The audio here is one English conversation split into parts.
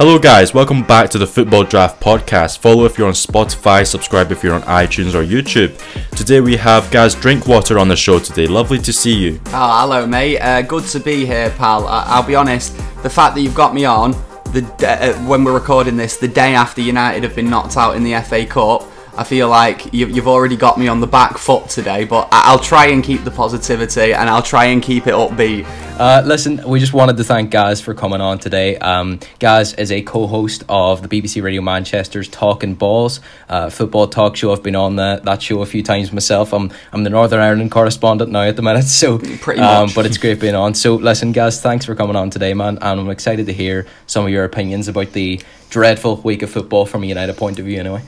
Hello, guys. Welcome back to the Football Draft Podcast. Follow if you're on Spotify, subscribe if you're on iTunes or YouTube. Today we have Gaz Drinkwater on the show today. Lovely to see you. Oh, hello, mate. Uh, good to be here, pal. I- I'll be honest, the fact that you've got me on the uh, when we're recording this, the day after United have been knocked out in the FA Cup, I feel like you- you've already got me on the back foot today. But I- I'll try and keep the positivity and I'll try and keep it upbeat. Uh, listen, we just wanted to thank Gaz for coming on today. Um, Gaz is a co-host of the BBC Radio Manchester's Talking Balls uh, football talk show. I've been on the, that show a few times myself. I'm I'm the Northern Ireland correspondent now at the minute, so Pretty um, much. but it's great being on. So listen, Gaz, thanks for coming on today, man, and I'm excited to hear some of your opinions about the dreadful week of football from a United point of view. Anyway.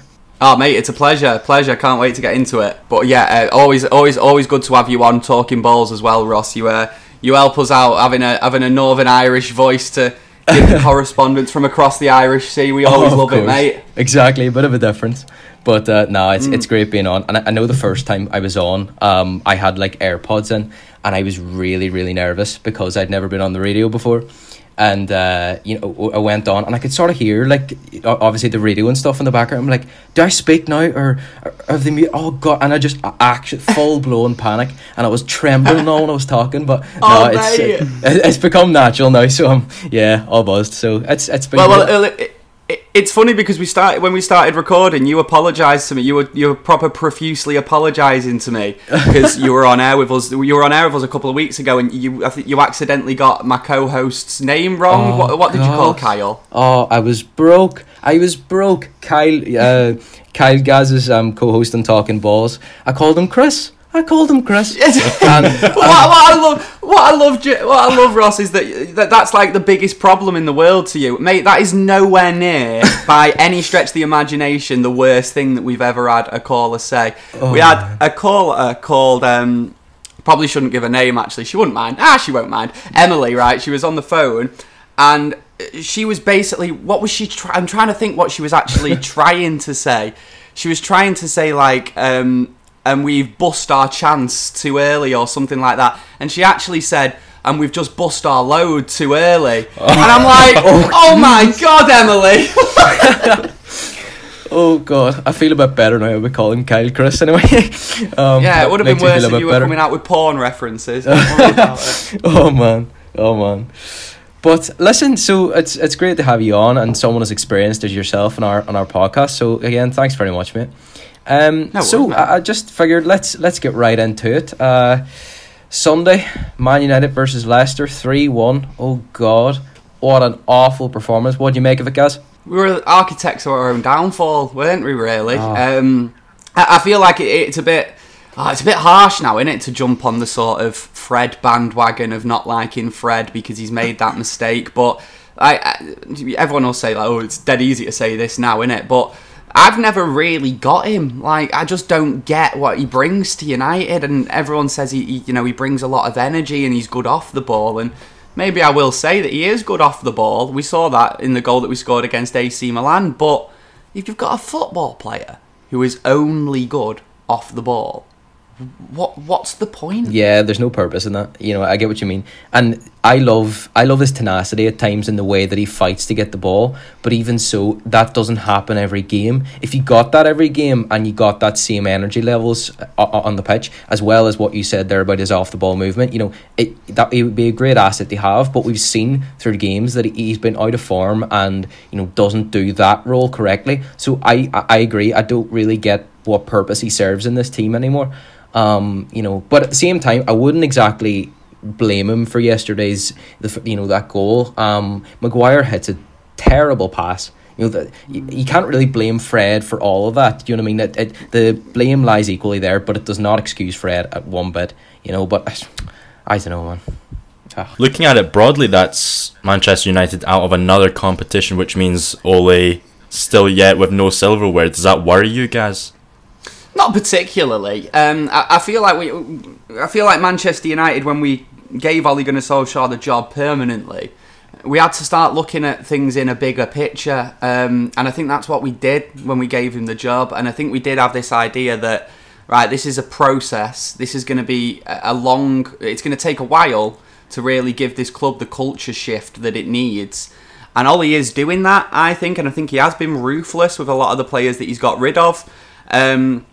Oh, mate, it's a pleasure. Pleasure. Can't wait to get into it. But yeah, uh, always, always, always good to have you on talking balls as well, Ross. You, uh, you help us out having a having a Northern Irish voice to give the correspondence from across the Irish Sea. We always Oh, love it, mate. Exactly, a bit of a difference. But uh, no, it's Mm. it's great being on. And I, I know the first time I was on, um, I had like AirPods in, and I was really really nervous because I'd never been on the radio before. And uh, you know, I went on, and I could sort of hear like obviously the radio and stuff in the background. I'm like, do I speak now, or, or have they? mu- Oh god! And I just actually full blown panic, and I was trembling now when I was talking. But no, Oh, it's it, it's become natural now. So I'm yeah, all buzzed. So it's it's been Well, well, it, it, it, it's funny because we started when we started recording. You apologised to me. You were you were proper profusely apologising to me because you were on air with us. You were on air with us a couple of weeks ago, and you I think you accidentally got my co-host's name wrong. Oh, what, what did you call Kyle? Oh, I was broke. I was broke. Kyle, uh, Kyle Gaz's um, co-host on Talking Balls. I called him Chris. I called him Chris. and, what, what I love, what I love, what I love, Ross, is that, that that's like the biggest problem in the world to you, mate. That is nowhere near, by any stretch of the imagination, the worst thing that we've ever had a caller say. we had a caller called. Um, probably shouldn't give a name. Actually, she wouldn't mind. Ah, she won't mind. Emily, right? She was on the phone, and she was basically what was she? Try- I'm trying to think what she was actually trying to say. She was trying to say like. Um, and we've bust our chance too early or something like that. And she actually said, and we've just bust our load too early. And I'm like, oh, my God, Emily. oh God, I feel a bit better now. We're calling Kyle Chris anyway. um, yeah, it would have been worse if you were better. coming out with porn references. Don't worry about it. oh man, oh man. But listen, so it's it's great to have you on and someone as experienced as yourself on our on our podcast. So again, thanks very much, mate. Um, No so. I, I just figured let's let's get right into it. Uh, Sunday, Man United versus Leicester, three one. Oh God, what an awful performance! What do you make of it, guys? we were architects of our own downfall, weren't we? Really. Oh. Um, I, I feel like it, it's a bit. Oh, it's a bit harsh now, isn't it, to jump on the sort of Fred bandwagon of not liking Fred because he's made that mistake. But I, I everyone will say like, oh, it's dead easy to say this now, isn't it? But I've never really got him. Like, I just don't get what he brings to United, and everyone says he, he you know, he brings a lot of energy and he's good off the ball, and maybe I will say that he is good off the ball. We saw that in the goal that we scored against AC Milan. But if you've got a football player who is only good off the ball, what what's the point? Yeah, there's no purpose in that. You know, I get what you mean, and I love I love his tenacity at times in the way that he fights to get the ball. But even so, that doesn't happen every game. If you got that every game and you got that same energy levels o- o- on the pitch, as well as what you said there about his off the ball movement, you know, it that it would be a great asset to have. But we've seen through games that he's been out of form and you know doesn't do that role correctly. So I, I agree. I don't really get what purpose he serves in this team anymore. Um, you know, but at the same time, I wouldn't exactly blame him for yesterday's, the you know, that goal. Um, Maguire hits a terrible pass. You know, that you, you can't really blame Fred for all of that. You know what I mean? It, the blame lies equally there, but it does not excuse Fred at one bit. You know, but I don't know, man. Ah. Looking at it broadly, that's Manchester United out of another competition, which means Ole still yet with no silverware. Does that worry you guys? Not particularly. Um, I, I feel like we, I feel like Manchester United when we gave Ole Gunnar Solskjaer the job permanently, we had to start looking at things in a bigger picture, um, and I think that's what we did when we gave him the job. And I think we did have this idea that right, this is a process. This is going to be a long. It's going to take a while to really give this club the culture shift that it needs. And Ollie is doing that, I think, and I think he has been ruthless with a lot of the players that he's got rid of. Um,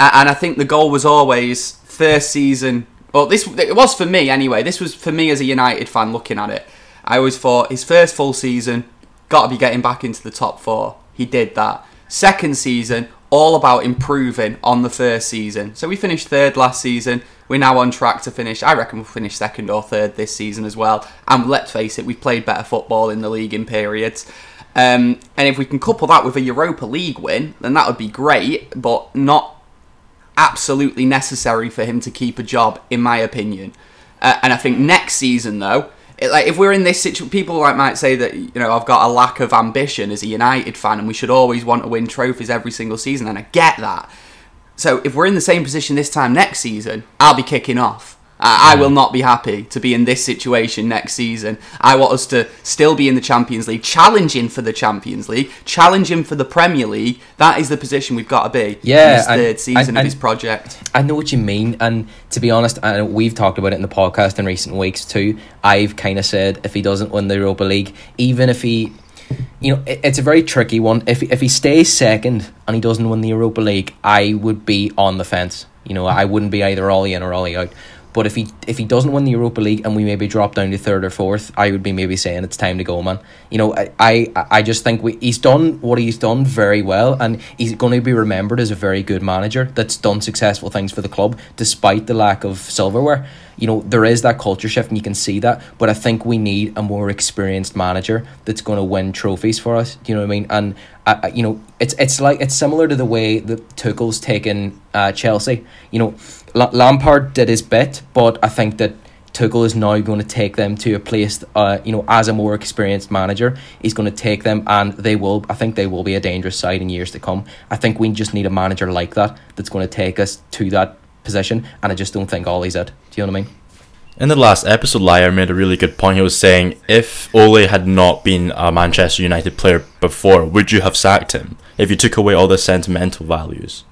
and I think the goal was always first season. Well, this it was for me anyway. This was for me as a United fan looking at it. I always thought his first full season got to be getting back into the top four. He did that. Second season, all about improving on the first season. So we finished third last season. We're now on track to finish. I reckon we'll finish second or third this season as well. And let's face it, we've played better football in the league in periods. Um, and if we can couple that with a Europa League win, then that would be great, but not absolutely necessary for him to keep a job, in my opinion. Uh, and I think next season, though, it, like if we're in this situation, people like might say that you know I've got a lack of ambition as a United fan, and we should always want to win trophies every single season, and I get that. So if we're in the same position this time next season, I'll be kicking off. I, I will not be happy to be in this situation next season. I want us to still be in the Champions League, challenging for the Champions League, challenging for the Premier League. That is the position we've got to be. Yeah, in this and- third season and- of his and- project. I know what you mean, and to be honest, I know we've talked about it in the podcast in recent weeks too. I've kind of said if he doesn't win the Europa League, even if he, you know, it, it's a very tricky one. If if he stays second and he doesn't win the Europa League, I would be on the fence. You know, I wouldn't be either all in or all out. But if he if he doesn't win the Europa League and we maybe drop down to third or fourth, I would be maybe saying it's time to go, man. You know, I I, I just think we, he's done what he's done very well, and he's going to be remembered as a very good manager that's done successful things for the club despite the lack of silverware. You know, there is that culture shift, and you can see that. But I think we need a more experienced manager that's going to win trophies for us. Do you know what I mean? And I- you know, it's it's like it's similar to the way that Tuchel's taken uh, Chelsea. You know, La- Lampard did his bit, but I think that Tuchel is now going to take them to a place, uh, you know, as a more experienced manager. He's going to take them, and they will. I think they will be a dangerous side in years to come. I think we just need a manager like that that's going to take us to that position, and I just don't think Ollie's it. Do you know what I mean? In the last episode, Liar made a really good point. He was saying if Ole had not been a Manchester United player before, would you have sacked him if you took away all the sentimental values?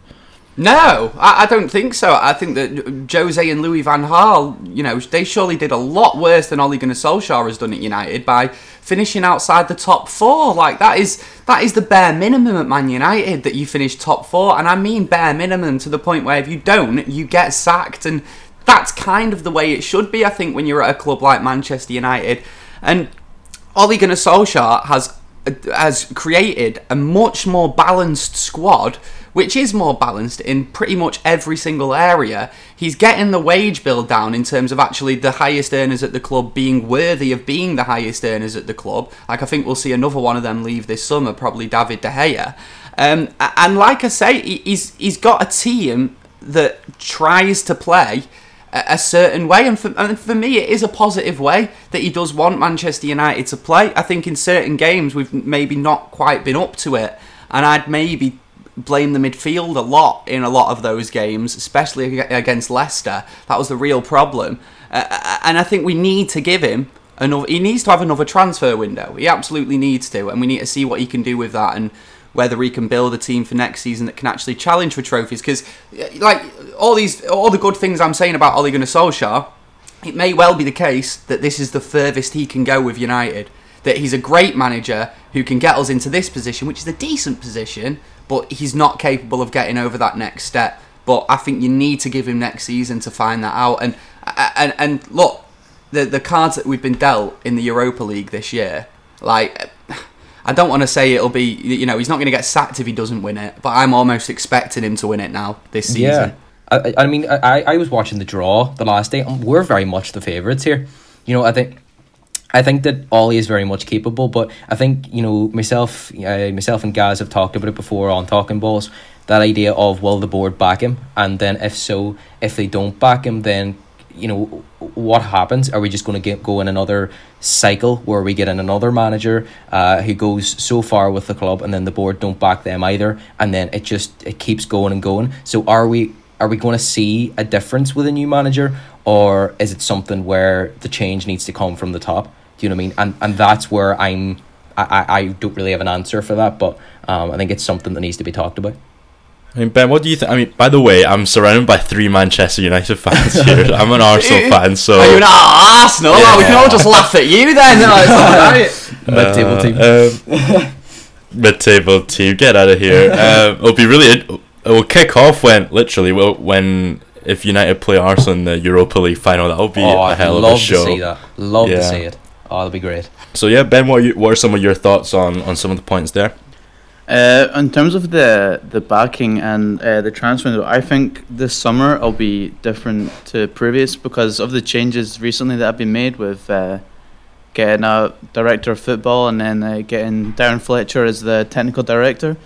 No, I, I don't think so. I think that Jose and Louis Van Gaal, you know, they surely did a lot worse than Ole Gunnar Solskjaer has done at United by finishing outside the top four. Like that is that is the bare minimum at Man United that you finish top four, and I mean bare minimum to the point where if you don't, you get sacked, and that's kind of the way it should be. I think when you're at a club like Manchester United, and Ole Gunnar Solskjaer has has created a much more balanced squad, which is more balanced in pretty much every single area. He's getting the wage bill down in terms of actually the highest earners at the club being worthy of being the highest earners at the club. Like I think we'll see another one of them leave this summer, probably David De Gea. Um, and like I say, he- he's he's got a team that tries to play a certain way, and for, and for me, it is a positive way that he does want Manchester United to play. I think in certain games we've maybe not quite been up to it, and I'd maybe blame the midfield a lot in a lot of those games, especially against Leicester. That was the real problem, uh, uh, uh, and I think we need to give him another. He needs to have another transfer window. He absolutely needs to, and we need to see what he can do with that and whether he can build a team for next season that can actually challenge for trophies. Because, uh, like all these, all the good things I'm saying about Ole Gunnar Solskjaer, it may well be the case that this is the furthest he can go with United. That he's a great manager who can get us into this position, which is a decent position, but he's not capable of getting over that next step. But I think you need to give him next season to find that out. And and and look, the the cards that we've been dealt in the Europa League this year, like I don't want to say it'll be you know he's not going to get sacked if he doesn't win it, but I'm almost expecting him to win it now this season. Yeah. I, I- mean, I, I was watching the draw the last day, and we're very much the favourites here. You know, I think. I think that Ollie is very much capable, but I think you know myself, uh, myself and Gaz have talked about it before on Talking Balls. That idea of will the board back him, and then if so, if they don't back him, then you know what happens? Are we just going to get go in another cycle where we get in another manager uh, who goes so far with the club, and then the board don't back them either, and then it just it keeps going and going. So are we are we going to see a difference with a new manager, or is it something where the change needs to come from the top? Do you know what I mean? And and that's where I'm. I, I I don't really have an answer for that, but um, I think it's something that needs to be talked about. I mean, Ben, what do you think? I mean, by the way, I'm surrounded by three Manchester United fans here. I'm an Arsenal fan, so. Are you an Arsenal? Yeah. We can all just laugh at you then. No, it's all right. Mid-table team. Um, mid-table team, get out of here. Um, it'll be really. It will kick off when literally when if United play Arsenal in the Europa League final. That'll be oh, a I'd hell of a show. Love to see that. Love Yeah. to see it. Oh, that'll be great. So yeah, Ben, what are, you, what are some of your thoughts on, on some of the points there? Uh, in terms of the the backing and uh, the transfer window, I think this summer will be different to previous because of the changes recently that have been made with uh, getting a director of football and then uh, getting Darren Fletcher as the technical director.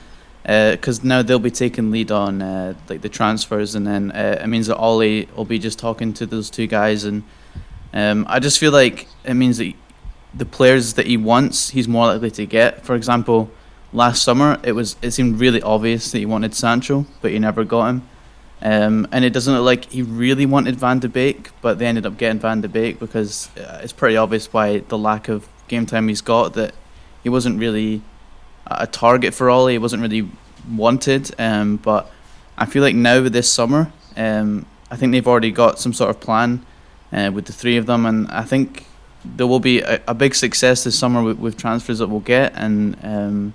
Because now they'll be taking lead on uh, like the transfers, and then uh, it means that Ollie will be just talking to those two guys, and um, I just feel like it means that he- the players that he wants, he's more likely to get. For example, last summer it was it seemed really obvious that he wanted Sancho, but he never got him. Um, and it doesn't look like he really wanted Van de Beek, but they ended up getting Van de Beek because uh, it's pretty obvious by the lack of game time he's got that he wasn't really a target for Ollie. He wasn't really wanted. Um, but I feel like now this summer, um, I think they've already got some sort of plan uh, with the three of them, and I think there will be a, a big success this summer with, with transfers that we'll get. And um,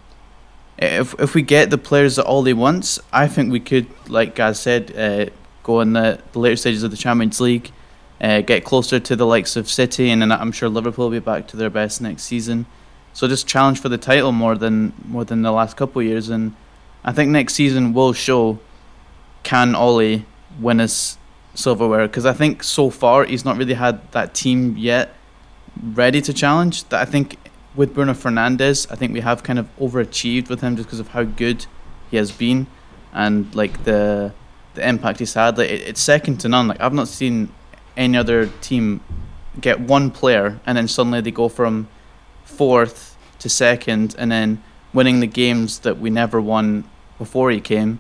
if if we get the players that Ollie wants, I think we could, like Gaz said, uh, go in the, the later stages of the Champions League, uh, get closer to the likes of City, and then I'm sure Liverpool will be back to their best next season. So just challenge for the title more than more than the last couple of years, and I think next season will show can Ollie win us silverware because I think so far he's not really had that team yet ready to challenge. That I think with Bruno Fernandes, I think we have kind of overachieved with him just because of how good he has been and like the the impact he's had. Like it, it's second to none. Like I've not seen any other team get one player and then suddenly they go from fourth to second and then winning the games that we never won before he came.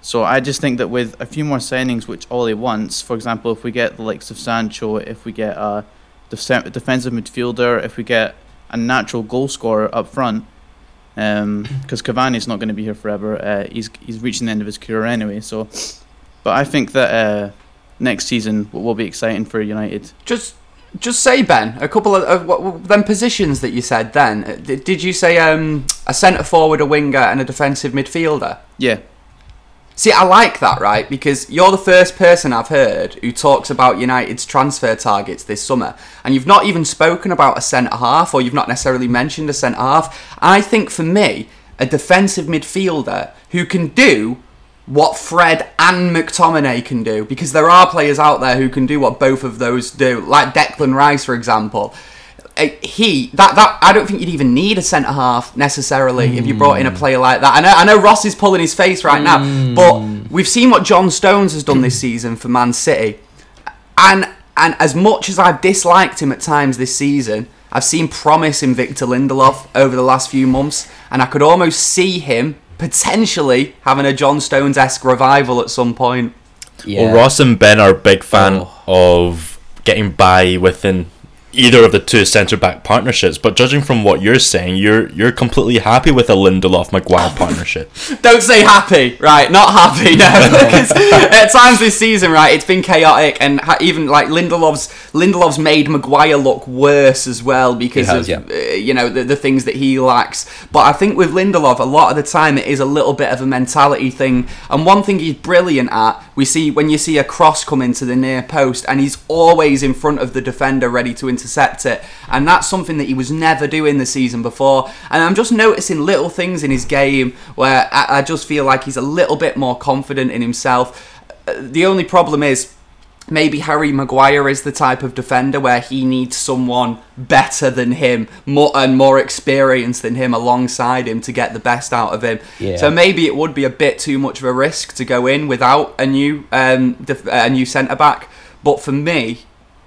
So I just think that with a few more signings, which Ollie wants, for example, if we get the likes of Sancho, if we get a defensive midfielder, if we get a natural goal scorer up front, because Cavani's not going to be here forever. Uh, he's he's reaching the end of his career anyway. So, but I think that uh, next season will will be exciting for United. Just, just say Ben. A couple of, of what, them positions that you said. Then did, did you say um, a centre forward, a winger, and a defensive midfielder? Yeah, See, I like that, right? Because you're the first person I've heard who talks about United's transfer targets this summer, and you've not even spoken about a centre half, or you've not necessarily mentioned a centre half. I think for me, a defensive midfielder who can do what Fred and McTominay can do, because there are players out there who can do what both of those do, like Declan Rice, for example. Uh, He that that I don't think you'd even need a centre half necessarily if you brought in a player like that. I know I know Ross is pulling his face right now, but we've seen what John Stones has done this season for Man City, and and as much as I've disliked him at times this season, I've seen promise in Victor Lindelof over the last few months, and I could almost see him potentially having a John Stones esque revival at some point. Yeah. Well, Ross and Ben are a big fan Oh. of getting by within either of the two centre back partnerships. But judging from what you're saying, you're you're completely happy with a Lindelof Maguire partnership. Don't say happy, right? Not happy, no. At times this season, right, it's been chaotic, and ha- even like Lindelof's Lindelof's made Maguire look worse as well because has, of uh, you know the, the things that he lacks. But I think with Lindelof, a lot of the time it is a little bit of a mentality thing. And one thing he's brilliant at, we see when you see a cross come into the near post, and he's always in front of the defender, ready to intercept it. And that's something that he was never doing the season before. And I'm just noticing little things in his game where I, I just feel like he's a little bit more confident in himself. Uh, The only problem is maybe Harry Maguire is the type of defender where he needs someone better than him, more and more experienced than him alongside him to get the best out of him. Yeah. So maybe it would be a bit too much of a risk to go in without a new um, def- a new centre back. But for me,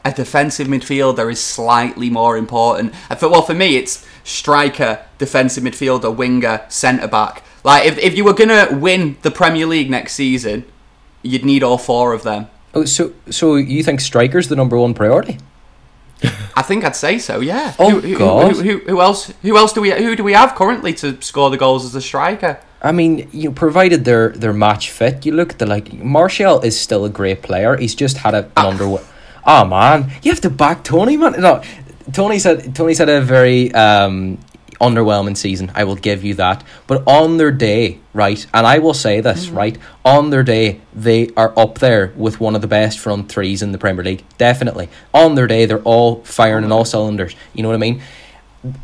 a defensive midfielder is slightly more important. Uh, For, well, for me, it's striker, defensive midfielder, winger, centre back. Like if if you were gonna win the Premier League next season, you'd need all four of them. Oh, so so you think strikers the number one priority? I think I'd say so. Yeah. Oh, who, who, God. Who, who, who else? Who else do we? Who do we have currently to score the goals as a striker? I mean, you know, provided they're they're match fit, you look at the like Martial is still a great player. He's just had a, an under. Oh man, you have to back Tony, man. No, Tony said Tony said a very um, underwhelming season. I will give you that. But on their day, right, and I will say this, Mm-hmm. right, on their day, they are up there with one of the best front threes in the Premier League. Definitely. On their day, they're all firing in all cylinders. You know what I mean?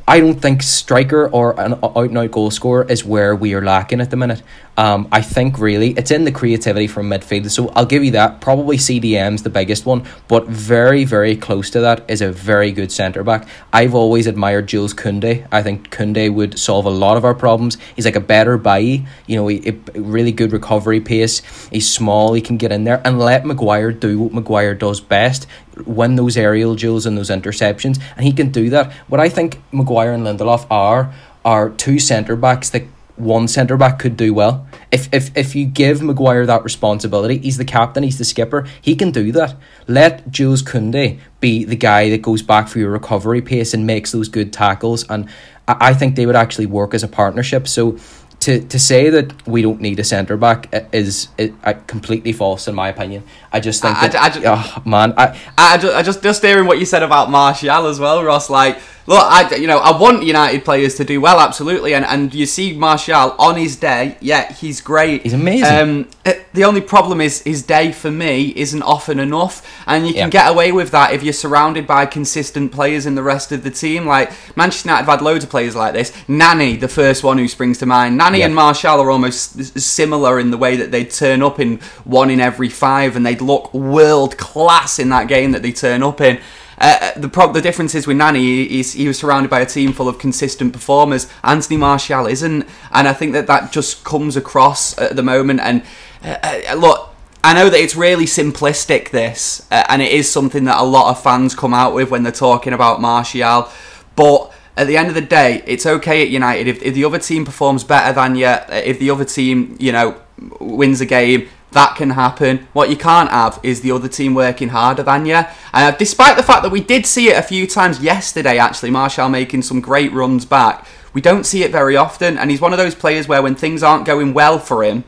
I don't think striker or an out and out goal scorer is where we are lacking at the minute. Um, I think really it's in the creativity from midfield. So I'll give you that. Probably CDM's the biggest one, but very very close to that is a very good centre back. I've always admired Jules Kounde. I think Kounde would solve a lot of our problems. He's like a better Bailly. You know, he, he- really good recovery pace. He's small. He can get in there and let Maguire do what Maguire does best win those aerial duels and those interceptions, and he can do that. What I think Maguire and Lindelof are are two centre backs that one centre back could do well. If if if you give Maguire that responsibility, he's the captain, he's the skipper, he can do that. Let Jules Kounde be the guy that goes back for your recovery pace and makes those good tackles, and I, I think they would actually work as a partnership. So. To, to say that we don't need a centre back i- is, is, uh completely false in my opinion. I just think I- that I ju- oh, man, I, I just, I just just hearing what you said about Martial as well, Ross. Like, look, I you know I want United players to do well, absolutely, and and you see Martial on his day, yeah, he's great. He's amazing. Um, uh, the only problem is his day for me isn't often enough, and you can Yeah. get away with that if you're surrounded by consistent players in the rest of the team. Like Manchester United have had loads of players like this. Nani, the first one who springs to mind. Nani Yeah. and Martial are almost similar in the way that they'd turn up in one in every five, and they'd look world class in that game that they turn up in. Uh, the prob- the difference is with Nani, he's, he was surrounded by a team full of consistent performers. Anthony Martial isn't, and I think that that just comes across at the moment. And uh, uh, look, I know that it's really simplistic, this, uh, and it is something that a lot of fans come out with when they're talking about Martial, but at the end of the day, it's okay at United if, if the other team performs better than you, uh, if the other team, you know, wins a game, that can happen. What you can't have is the other team working harder than you. Uh, despite the fact that we did see it a few times yesterday, actually, Martial making some great runs back, we don't see it very often. And he's one of those players where when things aren't going well for him,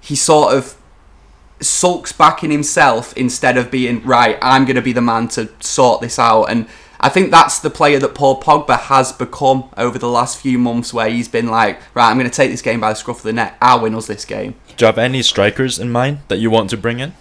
he sort of sulks back in himself instead of being right. I'm going to be the man to sort this out, and I think that's the player that Paul Pogba has become over the last few months, where he's been like, right, I'm going to take this game by the scruff of the neck. I'll win us this game. Do you have any strikers in mind that you want to bring in?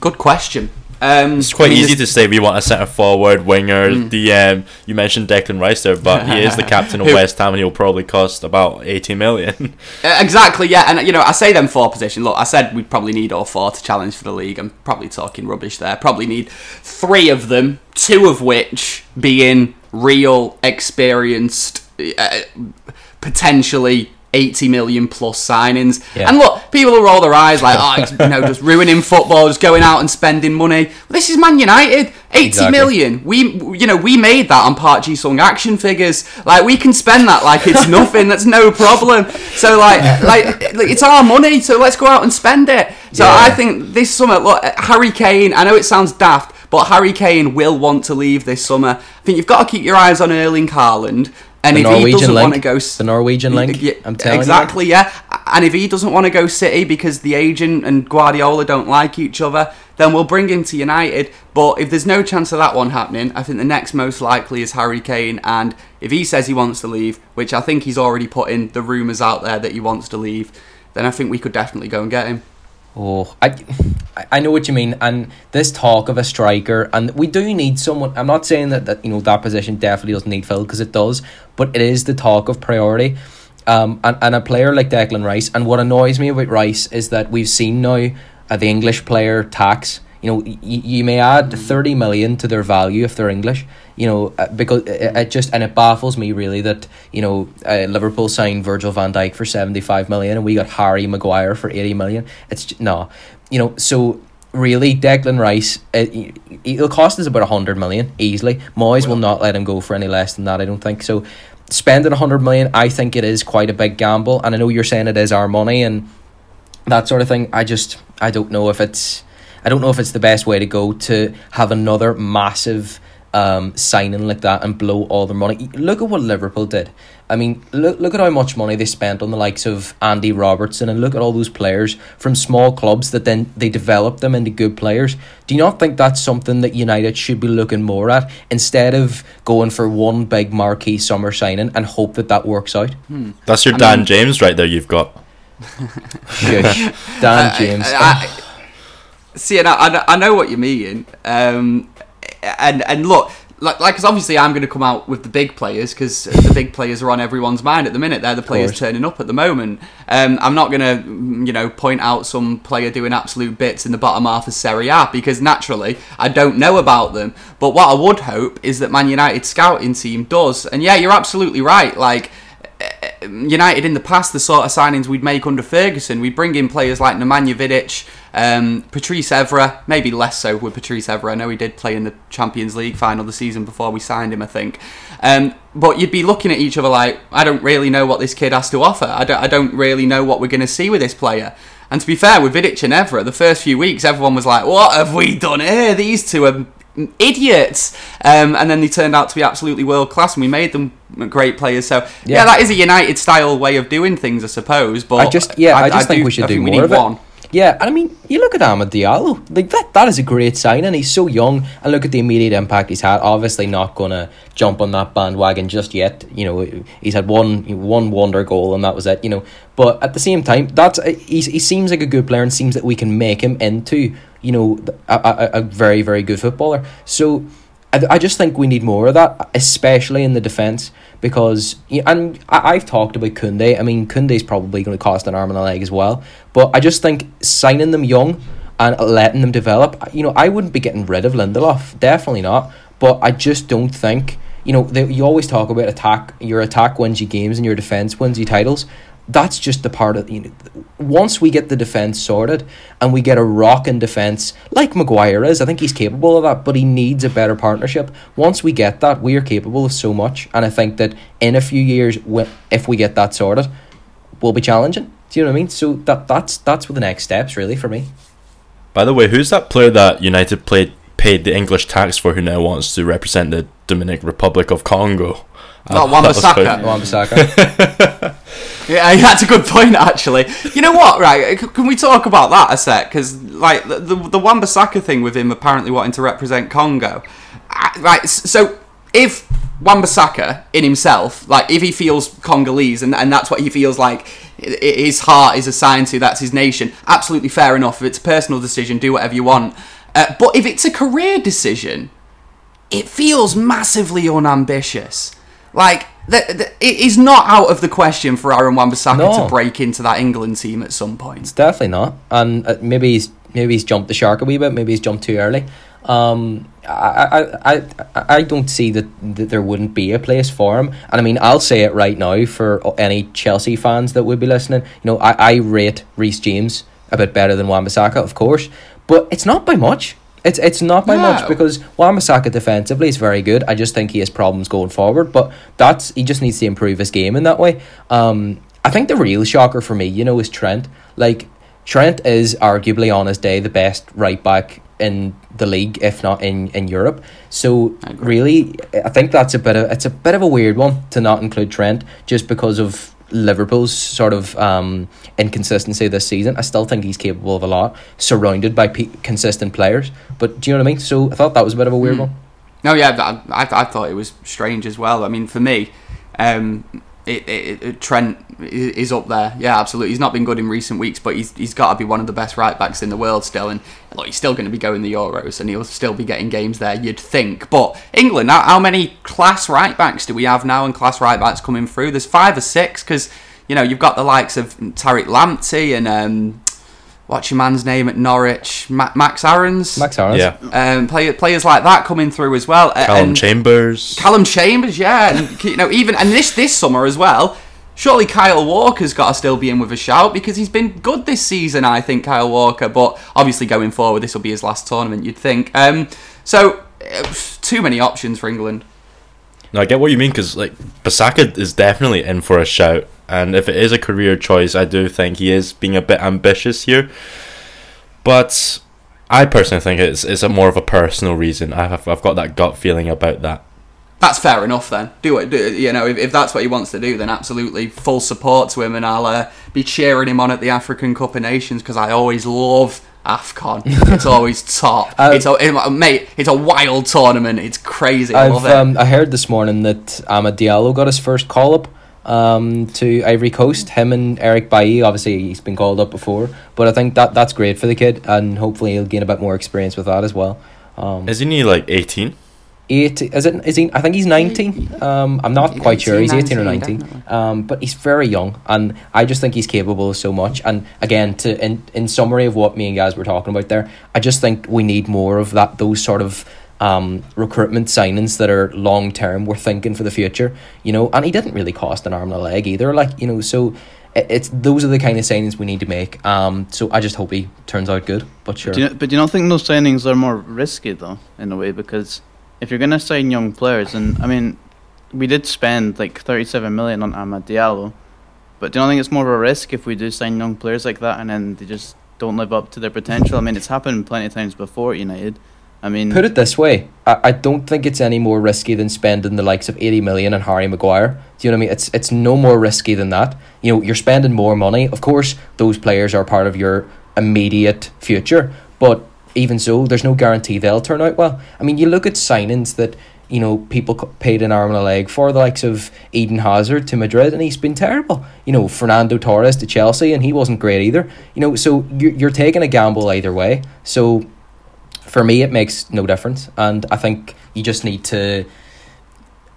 Good question. Um, It's quite I mean, easy to say we want a centre forward, winger, DM. You mentioned Declan Rice there, but he is the captain of West Ham and he'll probably cost about 80 million. Exactly, yeah, and you know, I say them four position. Look, I said we'd probably need all four to challenge for the league. I'm probably talking rubbish there. Probably need three of them, two of which being real, experienced, uh, potentially. 80 million plus signings. Yeah. And look, people will roll their eyes like, oh, it's, you know, just ruining football, just going out and spending money. This is Man United. eighty Exactly. million. We, you know, we made that on Park Ji-sung action figures. Like, we can spend that like it's nothing. That's no problem. So, like, like, like, it's our money. So let's go out and spend it. So Yeah. I think this summer, look, Harry Kane. I know it sounds daft, but Harry Kane will want to leave this summer. I think you've got to keep your eyes on Erling Haaland. And The if he Norwegian doesn't want to go, The Norwegian link. yeah, I'm telling you. exactly, yeah. And if he doesn't want to go City because the agent and Guardiola don't like each other, then we'll bring him to United. But if there's no chance of that one happening, I think the next most likely is Harry Kane. And if he says he wants to leave, which I think he's already put in the rumours out there that he wants to leave, then I think we could definitely go and get him. Oh, I, I- know what you mean. And this talk of a striker, and we do need someone. I'm not saying that, that you know that position definitely doesn't need filled because it does, but it is the talk of priority. Um, and, and a player like Declan Rice, and what annoys me about Rice is that we've seen now uh, the English player tax. You know, y- you may add thirty million to their value if they're English. You know, uh, because it, it just and it baffles me really that you know uh, Liverpool signed Virgil Van Dijk for seventy five million and we got Harry Maguire for eighty million. It's j- no, you know. So really, Declan Rice, uh, he- he'll cost us about a hundred million easily. Moyes will not let him go for any less than that. I don't think so. Spending a hundred million, I think it is quite a big gamble, and I know you're saying it is our money and that sort of thing. I just I don't know if it's I don't know if it's the best way to go to have another massive um, signing like that and blow all their money. Look at what Liverpool did. I mean, look look at how much money they spent on the likes of Andy Robertson and look at all those players from small clubs that then they develop them into good players. Do you not think that's something that United should be looking more at instead of going for one big marquee summer signing and hope that that works out? That's your I Dan mean- James right there. You've got. Dan James. I, I- see, and I, I know- what you mean. Um, and and look, like, like, because obviously I'm going to come out with the big players because the big players are on everyone's mind at the minute. They're the players turning up at the moment. Um, I'm not going to, you know, point out some player doing absolute bits in the bottom half of Serie A because naturally I don't know about them. But what I would hope is that Man United scouting team does. And yeah, you're absolutely right. Like. uh, United in the past, the sort of signings we'd make under Ferguson, we'd bring in players like Nemanja Vidic, um, Patrice Evra, maybe less so with Patrice Evra. I know he did play in the Champions League final the season before we signed him, I think. Um, but you'd be looking at each other like, I don't really know what this kid has to offer. I don't, I don't really know what we're going to see with this player. And to be fair, with Vidic and Evra, the first few weeks, everyone was like, what have we done here? These two are idiots. Um, and then they turned out to be absolutely world class, and we made them great players. So yeah, Yeah. that is a United style way of doing things, I suppose. But I just yeah, I, just think we should I do more need of it. one. Yeah, and I mean, you look at Amad Diallo, like that. That is a great sign, and he's so young. And look at the immediate impact he's had. Obviously, not gonna jump on that bandwagon just yet. You know, he's had one one wonder goal, and that was it. You know, but at the same time, that's uh, he's, he seems like a good player, and seems that we can make him into you know a, a, a very very good footballer. So. I, I just think we need more of that, especially in the defence, because and I've talked about Kounde. I mean, Kounde's probably going to cost an arm and a leg as well. But I just think signing them young and letting them develop. You know, I wouldn't be getting rid of Lindelof, definitely not. But I just don't think. You know, they, you always talk about attack. Your attack wins you games, and your defence wins you titles. That's just the part of you know. Once we get the defence sorted and we get a rock in defence like Maguire is, I think he's capable of that. But he needs a better partnership. Once we get that, we are capable of so much. And I think that in a few years, if we get that sorted, we'll be challenging. Do you know what I mean? So that that's that's what the next steps really for me. By the way, who's that player that United played paid the English tax for who now wants to represent the Dominican Republic of Congo? Oh, Uh, that was Wan-Bissaka. Wan-Bissaka. Yeah, that's a good point, actually. You know what, right? Can we talk about that a sec? Because, like, the, the, the Wan-Bissaka thing with him apparently wanting to represent Congo. Right, so if Wan-Bissaka in himself, like, if he feels Congolese and, and that's what he feels like his heart is assigned to, that's his nation, absolutely fair enough. If it's a personal decision, do whatever you want. Uh, but if it's a career decision, it feels massively unambitious. Like, the, the, it is not out of the question for Aaron Wan-Bissaka No. to break into that England team at some point. It's definitely not. And uh, maybe he's maybe he's jumped the shark a wee bit. Maybe he's jumped too early. Um, I, I, I, I- don't see that, that there wouldn't be a place for him. And I mean, I'll say it right now for any Chelsea fans that would be listening. You know, I, I rate Reece James a bit better than Wan-Bissaka, of course, but it's not by much. It's it's not by much because Wan-Bissaka defensively is very good. I just think he has problems going forward, but that's he just needs to improve his game in that way. Um, I think the real shocker for me, you know, is Trent. Like Trent is arguably on his day the best right back in the league, if not in, in Europe. So I really, I think that's a bit of it's a bit of a weird one to not include Trent just because of Liverpool's sort of um, inconsistency this season. I still think he's capable of a lot, surrounded by pe- consistent players. But do you know what I mean? So I thought that was a bit of a weird Hmm. one. No, yeah, I, I, I thought it was strange as well. I mean, for me, um, it, it, it, Trent is up there. Yeah, absolutely. He's not been good in recent weeks, but he's he's got to be one of the best right backs in the world still. And look, he's still going to be going the Euros, and he'll still be getting games there. You'd think. But England, how, how many class right backs do we have now? And class right backs coming through? There's five or six because you know you've got the likes of Tariq Lamptey and. Um, What's your man's name at Norwich? Ma- Max Aarons. Max Aaron. Yeah, um, play, players like that coming through as well. A- Calum and Chambers. Calum Chambers, yeah, and you know even and this this summer as well. Surely Kyle Walker's got to still be in with a shout because he's been good this season. I think Kyle Walker, but obviously going forward, this will be his last tournament. You'd think. Um, so uh, too many options for England. No, I get what you mean because like Bissaka is definitely in for a shout, and if it is a career choice, I do think he is being a bit ambitious here. But I personally think it's it's a more of a personal reason. I've I've got that gut feeling about that. That's fair enough then. Do it. Do, you know, if, if that's what he wants to do, then absolutely full support to him, and I'll uh, be cheering him on at the African Cup of Nations because I always love Afcon. it's always top. Uh, it's a it, mate. It's a wild tournament. It's crazy. I I've it. um, I heard this morning that Amad Diallo got his first call up um, to Ivory Coast. Him and Eric Bailly, obviously he's been called up before, but I think that that's great for the kid, and hopefully he'll gain a bit more experience with that as well. Um, Isn't he like eighteen? Eight is it is he I think he's 19 um I'm not quite sure he's 18 or 19 definitely. um but he's very young and I just think he's capable of so much. And again to in, in summary of what me and Gaz were talking about there I just think we need more of that those sort of um recruitment signings that are long term we're thinking for the future you know? And he didn't really cost an arm and a leg either like you know? So it's those are the kind of signings we need to make. Um so I just hope he turns out good but sure. Do you, but do you not think those signings are more risky though, in a way? Because if you're gonna sign young players, and I mean, we did spend like 37 million on Amad Diallo, but do you not think it's more of a risk if we do sign young players like that and then they just don't live up to their potential? I mean, it's happened plenty of times before at United. I mean, Put it this way, I, I don't think it's any more risky than spending the likes of eighty million on Harry Maguire. Do you know what I mean? It's it's no more risky than that. You know, you're spending more money. Of course, those players are part of your immediate future, but even so, there's no guarantee they'll turn out well. I mean, you look at signings that you know people paid an arm and a leg for the likes of Eden Hazard to Madrid, and he's been terrible. You know, Fernando Torres to Chelsea, and he wasn't great either. You know, so you're you're taking a gamble either way. So for me, it makes no difference, and I think you just need to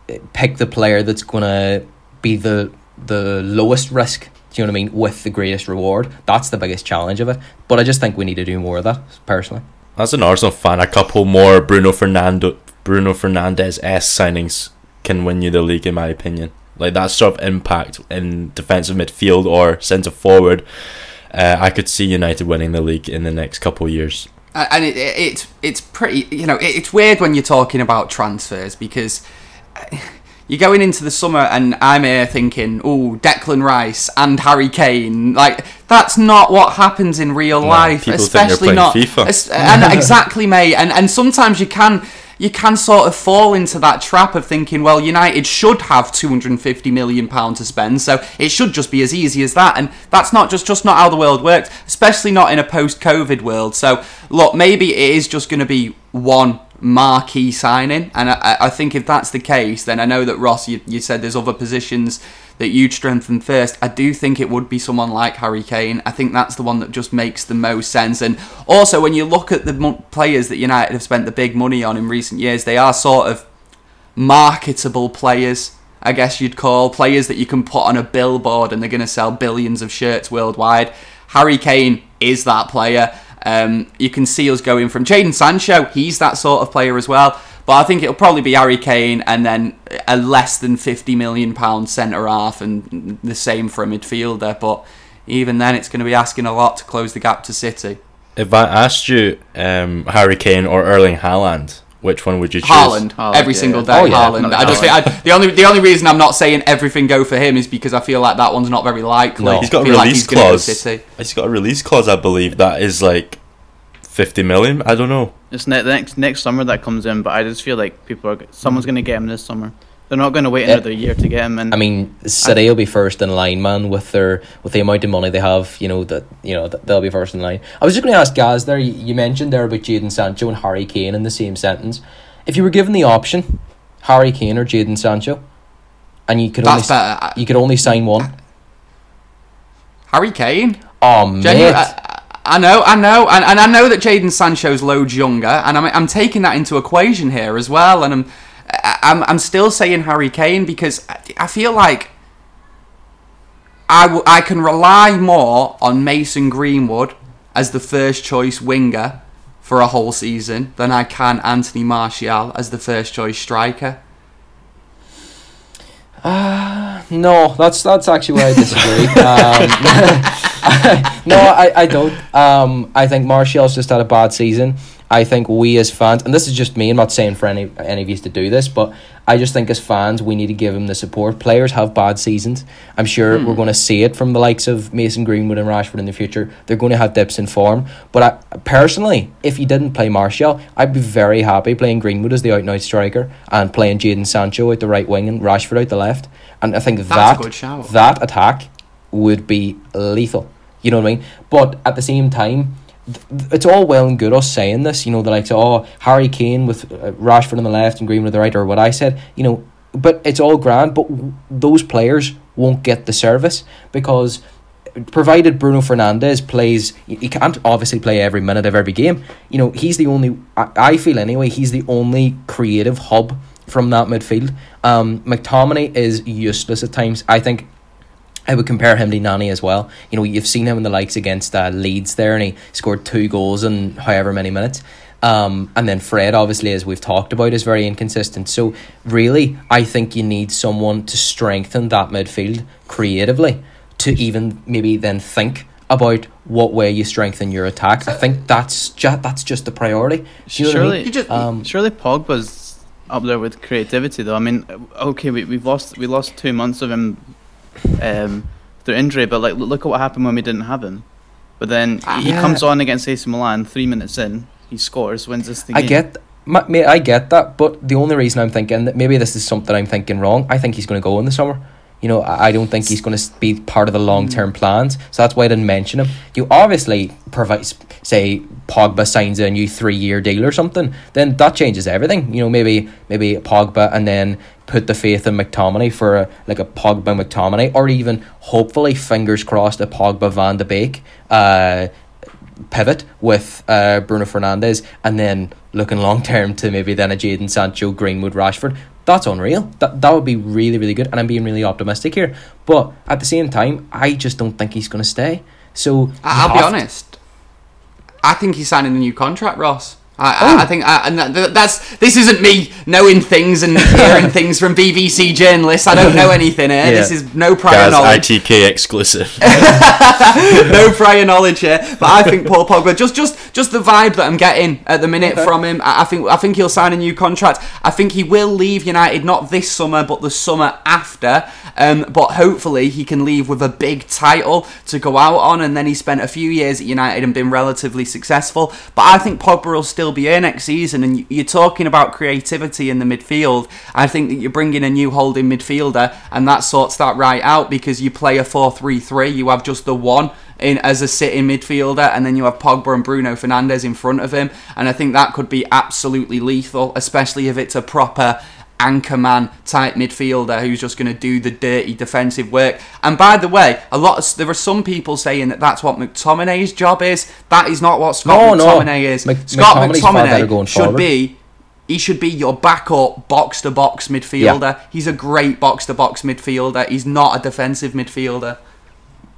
uh, pick the player that's gonna be the the lowest risk. Do you know what I mean? With the greatest reward. That's the biggest challenge of it. But I just think we need to do more of that personally. As an Arsenal fan, a couple more Bruno Fernando Bruno Fernandes s signings can win you the league, in my opinion. Like that sort of impact in defensive midfield or centre forward, uh, I could see United winning the league in the next couple of years. Uh, and it, it, it's it's pretty you know it, it's weird when you're talking about transfers because uh, you're going into the summer and I'm here thinking oh Declan Rice and Harry Kane like that's not what happens in real life think you're especially not FIFA. and exactly mate and and sometimes you can you can sort of fall into that trap of thinking, well, United should have 250 million pounds to spend, so it should just be as easy as that. And that's not just just not how the world works, especially not in a post-COVID world. So look, maybe it is just going to be one marquee signing, and I, I think if that's the case, then I know that Ross, you, you said there's other positions that you'd strengthen first. I do think it would be someone like Harry Kane. I think that's the one that just makes the most sense. And also, when you look at the players that United have spent the big money on in recent years, they are sort of marketable players. I guess you'd call players that you can put on a billboard and they're going to sell billions of shirts worldwide. Harry Kane is that player. Um, you can see us going from Jadon Sancho, he's that sort of player as well. But I think it'll probably be Harry Kane and then a less than fifty million pound centre half, and the same for a midfielder. But even then, it's going to be asking a lot to close the gap to City. If I asked you um, Harry Kane or Erling Haaland, which one would you choose? Haaland, Haaland, every yeah, single day. Oh, yeah. Haaland. I just think I, the only the only reason I'm not saying everything go for him is because I feel like that one's not very likely. No. He's got I a feel like release he's gonna go clause. He's got a release clause, I believe, that is like 50 million. I don't know. it's ne- next next summer that comes in, but I just feel like people are someone's gonna get him this summer. They're not gonna wait another year to get him. And I mean, City will be first in line, man, with their with the amount of money they have. You know that you know that they'll be first in line. I was just going to ask Gaz there. You, you mentioned there about Jadon Sancho and Harry Kane in the same sentence. If you were given the option, Harry Kane or Jadon Sancho, and you could That's only better. you could only sign one. Harry Kane. Oh mate, Genu- I, I know, I know, and, and I know that Jadon Sancho's loads younger, and I'm, I'm taking that into equation here as well, and I'm, I- I'm, I'm still saying Harry Kane because I- I feel like I, w- I can rely more on Mason Greenwood as the first choice winger for a whole season than I can Anthony Martial as the first choice striker. No, that's that's actually where I disagree. um, no, I, I don't. Um, I think Martial's just had a bad season, I think we as fans, and this is just me, I'm not saying for any any of you to do this, but I just think as fans we need to give him the support. Players have bad seasons. I'm sure we're going to see it from the likes of Mason Greenwood and Rashford in the future. They're going to have dips in form. But I, personally, if he didn't play Martial, I'd be very happy playing Greenwood as the out and out striker and playing Jadon Sancho at the right wing and Rashford out the left. And I think That's that good that attack would be lethal. You know what I mean? But at the same time, it's all well and good us saying this. You know, the likes of oh Harry Kane with uh, Rashford on the left and Greenwood on the right, or what I said. You know, but it's all grand. But those players won't get the service because provided Bruno Fernandes plays, he can't obviously play every minute of every game. You know, he's the only. I, I feel anyway. He's the only creative hub from that midfield. Um, McTominay is useless at times. I think I would compare him to Nani as well. You know, you've seen him in the likes against uh, Leeds there, and he scored two goals in however many minutes. Um, and then Fred, obviously, as we've talked about, is very inconsistent. So, really, I think you need someone to strengthen that midfield creatively to even maybe then think about what way you strengthen your attack. I think that's just that's just the priority. Do you know what I mean? Surely, You just- Um, surely Pogba's up there with creativity, though. I mean, okay, we we've lost we lost two months of him um, through injury, but like look at what happened when we didn't have him. But then Ah, he yeah. comes on against AC Milan three minutes in, he scores, wins this thing. I get, ma- mate, I get that, but the only reason I'm thinking that maybe this is something I'm thinking wrong. I think he's going to go in the summer. You know, I I don't think he's going to be part of the long term plans. So that's why I didn't mention him. You obviously provide, say, Pogba signs a new three year deal or something. Then that changes everything. You know, maybe maybe Pogba and then put the faith in McTominay for a, like a Pogba McTominay, or even hopefully fingers crossed a Pogba Van de Beek. Uh, pivot with uh, Bruno Fernandes and then looking long term to maybe then a Jadon Sancho, Greenwood, Rashford. That's unreal. That that would be really really good, and I'm being really optimistic here. But at the same time, I just don't think he's going to stay. So I'll be have to- honest. I think he's signing a new contract, Ross. I, Oh. I, I think, I, and that, that's this isn't me knowing things and hearing things from BBC journalists. I don't know anything here. Yeah. This is no prior Guys, knowledge. ITK exclusive. no prior knowledge here, but I think Paul Pogba just just just the vibe that I'm getting at the minute Okay. from him. I I think I think he'll sign a new contract. I think he will leave United not this summer, but the summer after. Um, but hopefully he can leave with a big title to go out on, and then he spent a few years at United and been relatively successful. But I think Pogba will still be here next season, and you- you're talking about creativity in the midfield. I think that you're bringing a new holding midfielder, and that sorts that right out because you play a 4-3-3. You have just the one in as a sitting midfielder, and then you have Pogba and Bruno Fernandes in front of him, and I think that could be absolutely lethal, especially if it's a proper anchorman type midfielder who's just going to do the dirty defensive work. And by the way, a lot of, there are some people saying that that's what McTominay's job is. That is not what Scott No, no. McTominay is. Mc- Scott McTominay should forward. be. He should be your backup box to box midfielder. He's a great box to box midfielder. He's not a defensive midfielder.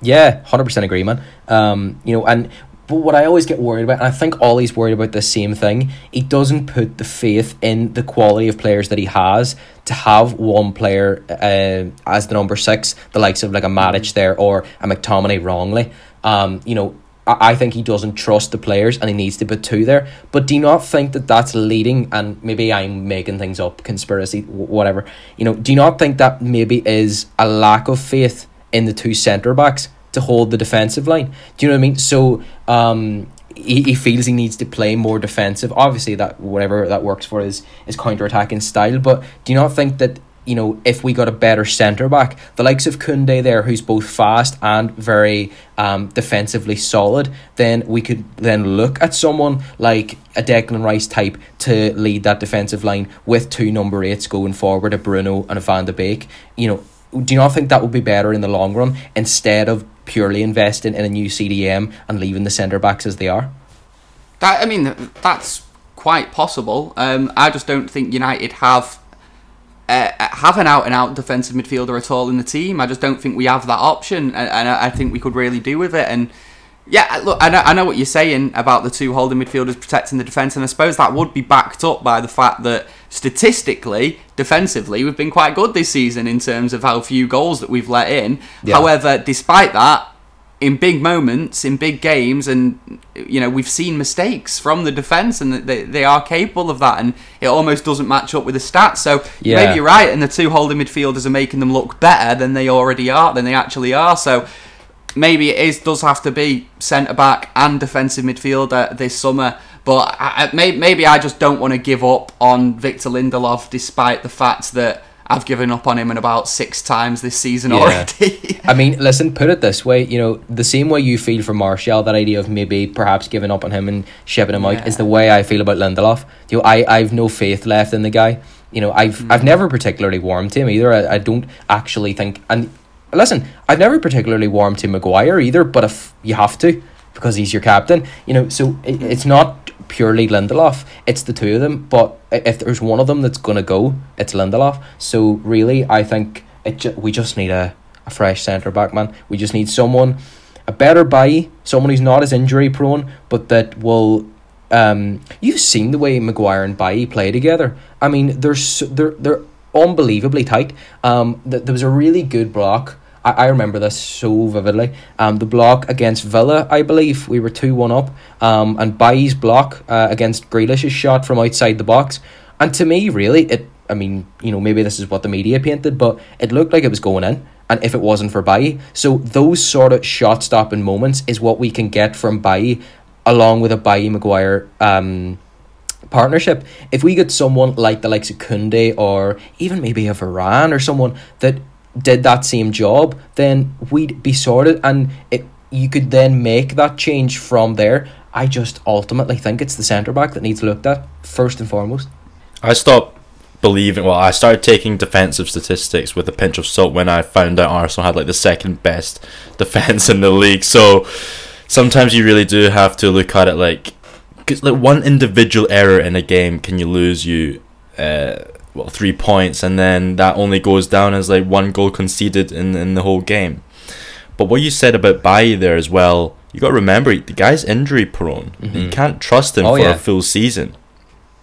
Yeah, hundred percent agree, man. Um, you know, and but what I always get worried about, and I think Ollie's worried about the same thing. He doesn't put the faith in the quality of players that he has to have one player uh, as the number six, the likes of like a Matic there or a McTominay wrongly. Um, you know. I I think he doesn't trust the players and he needs to put two there. But do you not think that that's leading, and maybe I'm making things up, conspiracy, wh- whatever. You know, do you not think that maybe is a lack of faith in the two centre backs to hold the defensive line? Do you know what I mean? So um, he, he feels he needs to play more defensive. Obviously, that whatever that works for is his counter attacking style. But do you not think that you know, if we got a better centre back, the likes of Kounde there, who's both fast and very um, defensively solid, then we could then look at someone like a Declan Rice type to lead that defensive line with two number eights going forward, a Bruno and a Van de Beek. You know, do you not think that would be better in the long run instead of purely investing in a new CDM and leaving the centre backs as they are? That I mean, that's quite possible. Um, I just don't think United have uh, have an out and out defensive midfielder at all in the team. I just don't think we have that option, and, and I I think we could really do with it. And yeah, look, I know, I know what you're saying about the two holding midfielders protecting the defence, and I suppose that would be backed up by the fact that statistically, defensively, we've been quite good this season in terms of how few goals that we've let in. Yeah. However, despite that, in big moments, in big games, and you know we've seen mistakes from the defense, and they, they are capable of that, and it almost doesn't match up with the stats. So Yeah. maybe you're right, and the two holding midfielders are making them look better than they already are, than they actually are. So maybe it is does have to be centre back and defensive midfielder this summer. But I, I, may, maybe I just don't want to give up on Victor Lindelof, despite the fact that I've given up on him in about six times this season Yeah. already. I mean, listen, put it this way, you know, the same way you feel for Martial, that idea of maybe perhaps giving up on him and shipping him out is the way I feel about Lindelof. You know, I, I've no faith left in the guy. You know, I've mm. I've never particularly warmed to him either. I, I don't actually think and listen, I've never particularly warmed to Maguire either, but if you have to, because he's your captain, you know, so it, it's not purely Lindelof, it's the two of them. But if there's one of them that's gonna go, it's Lindelof. So really I think it ju- we just need a a fresh centre back man. We just need someone, a better buy, someone who's not as injury prone, but that will. Um, you've seen the way Maguire and Bailly play together. I mean, they're so, they're they're unbelievably tight. Um, th- there was a really good block. I, I remember this so vividly. Um, the block against Villa, I believe, we were two one up. Um, and Bailly's block uh, against Grealish's shot from outside the box. And to me, really, it. I mean, you know, maybe this is what the media painted, but it looked like it was going in. And if it wasn't for Bailly, so those sort of shot stopping moments is what we can get from Bailly, along with a Bailly Maguire um, partnership. If we get someone like the likes of Kounde or even maybe a Varane or someone that did that same job, then we'd be sorted, and it you could then make that change from there. I just ultimately think it's the centre back that needs looked at first and foremost. I stopped believing. Well, I started taking defensive statistics with a pinch of salt when I found out Arsenal had like the second best defense in the league. So sometimes you really do have to look at it like, cause like one individual error in a game can you lose you, uh, well three points, and then that only goes down as like one goal conceded in in the whole game. But what you said about Bailly there as well, you got to remember the guy's injury prone. You Mhm. can't trust him Oh, for yeah. a full season.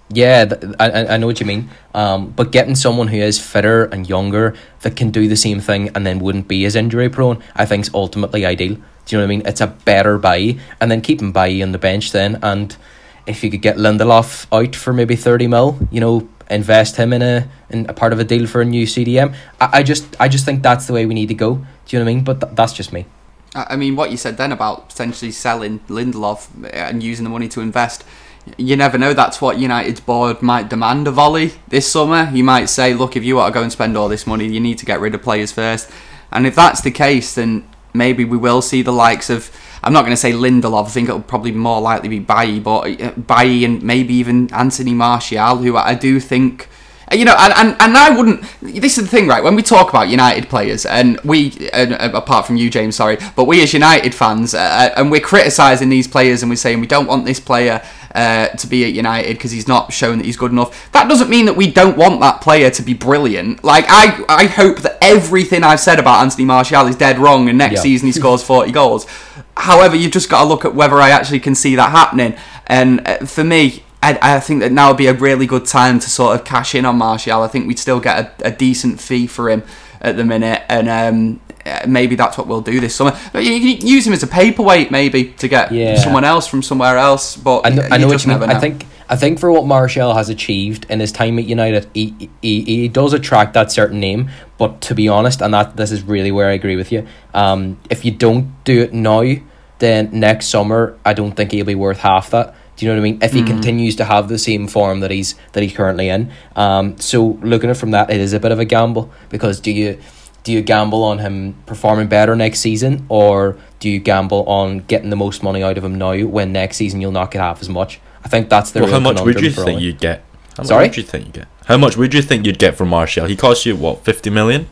Yeah, th- I, I- know what you mean. Um, but getting someone who is fitter and younger that can do the same thing and then wouldn't be as injury prone, I think is ultimately ideal. Do you know what I mean? It's a better buy, and then keeping Bailly on the bench then, and if you could get Lindelof out for maybe thirty mil, you know, invest him in a in a part of a deal for a new CDM. I, I just I just think that's the way we need to go. Do you know what I mean? But th- that's just me. I mean, what you said then about potentially selling Lindelof uh, and using the money to invest, you never know. That's what United's board might demand of Ollie this summer. He might say, look, if you want to go and spend all this money, you need to get rid of players first. And if that's the case, then maybe we will see the likes of. I'm not going to say Lindelof. I think it'll probably more likely be Bailly, but uh, Bailly and maybe even Anthony Martial, who I do think you know, and, and, and I wouldn't. This is the thing, right? When we talk about United players, and we, uh, apart from you, James, sorry, but we as United fans, uh, and we're criticising these players and we're saying we don't want this player uh, to be at United because he's not shown that he's good enough. That doesn't mean that we don't want that player to be brilliant. Like, I, I hope that everything I've said about Anthony Martial is dead wrong and next Yeah. season he scores 40 goals. However, you've just got to look at whether I actually can see that happening. And uh, for me, I, I think that now would be a really good time to sort of cash in on Martial. I think we'd still get a, a decent fee for him at the minute, and um, uh, maybe that's what we'll do this summer. But you can use him as a paperweight, maybe to get Yeah. someone else from somewhere else. But I know, I know what you mean. know. I think I think for what Martial has achieved in his time at United, he, he, he does attract that certain name. But to be honest, and that this is really where I agree with you. Um, if you don't do it now, then next summer I don't think he'll be worth half that. Do you know what I mean? If he continues to have the same form that he's that he's currently in, um, so looking at it from that, it is a bit of a gamble because do you do you gamble on him performing better next season, or do you gamble on getting the most money out of him now when next season you'll not get half as much? I think that's the Well, real how much would you think Ollie. you'd get? How much would you think you get? How much would you think you'd get from Martial? He cost you what, fifty million?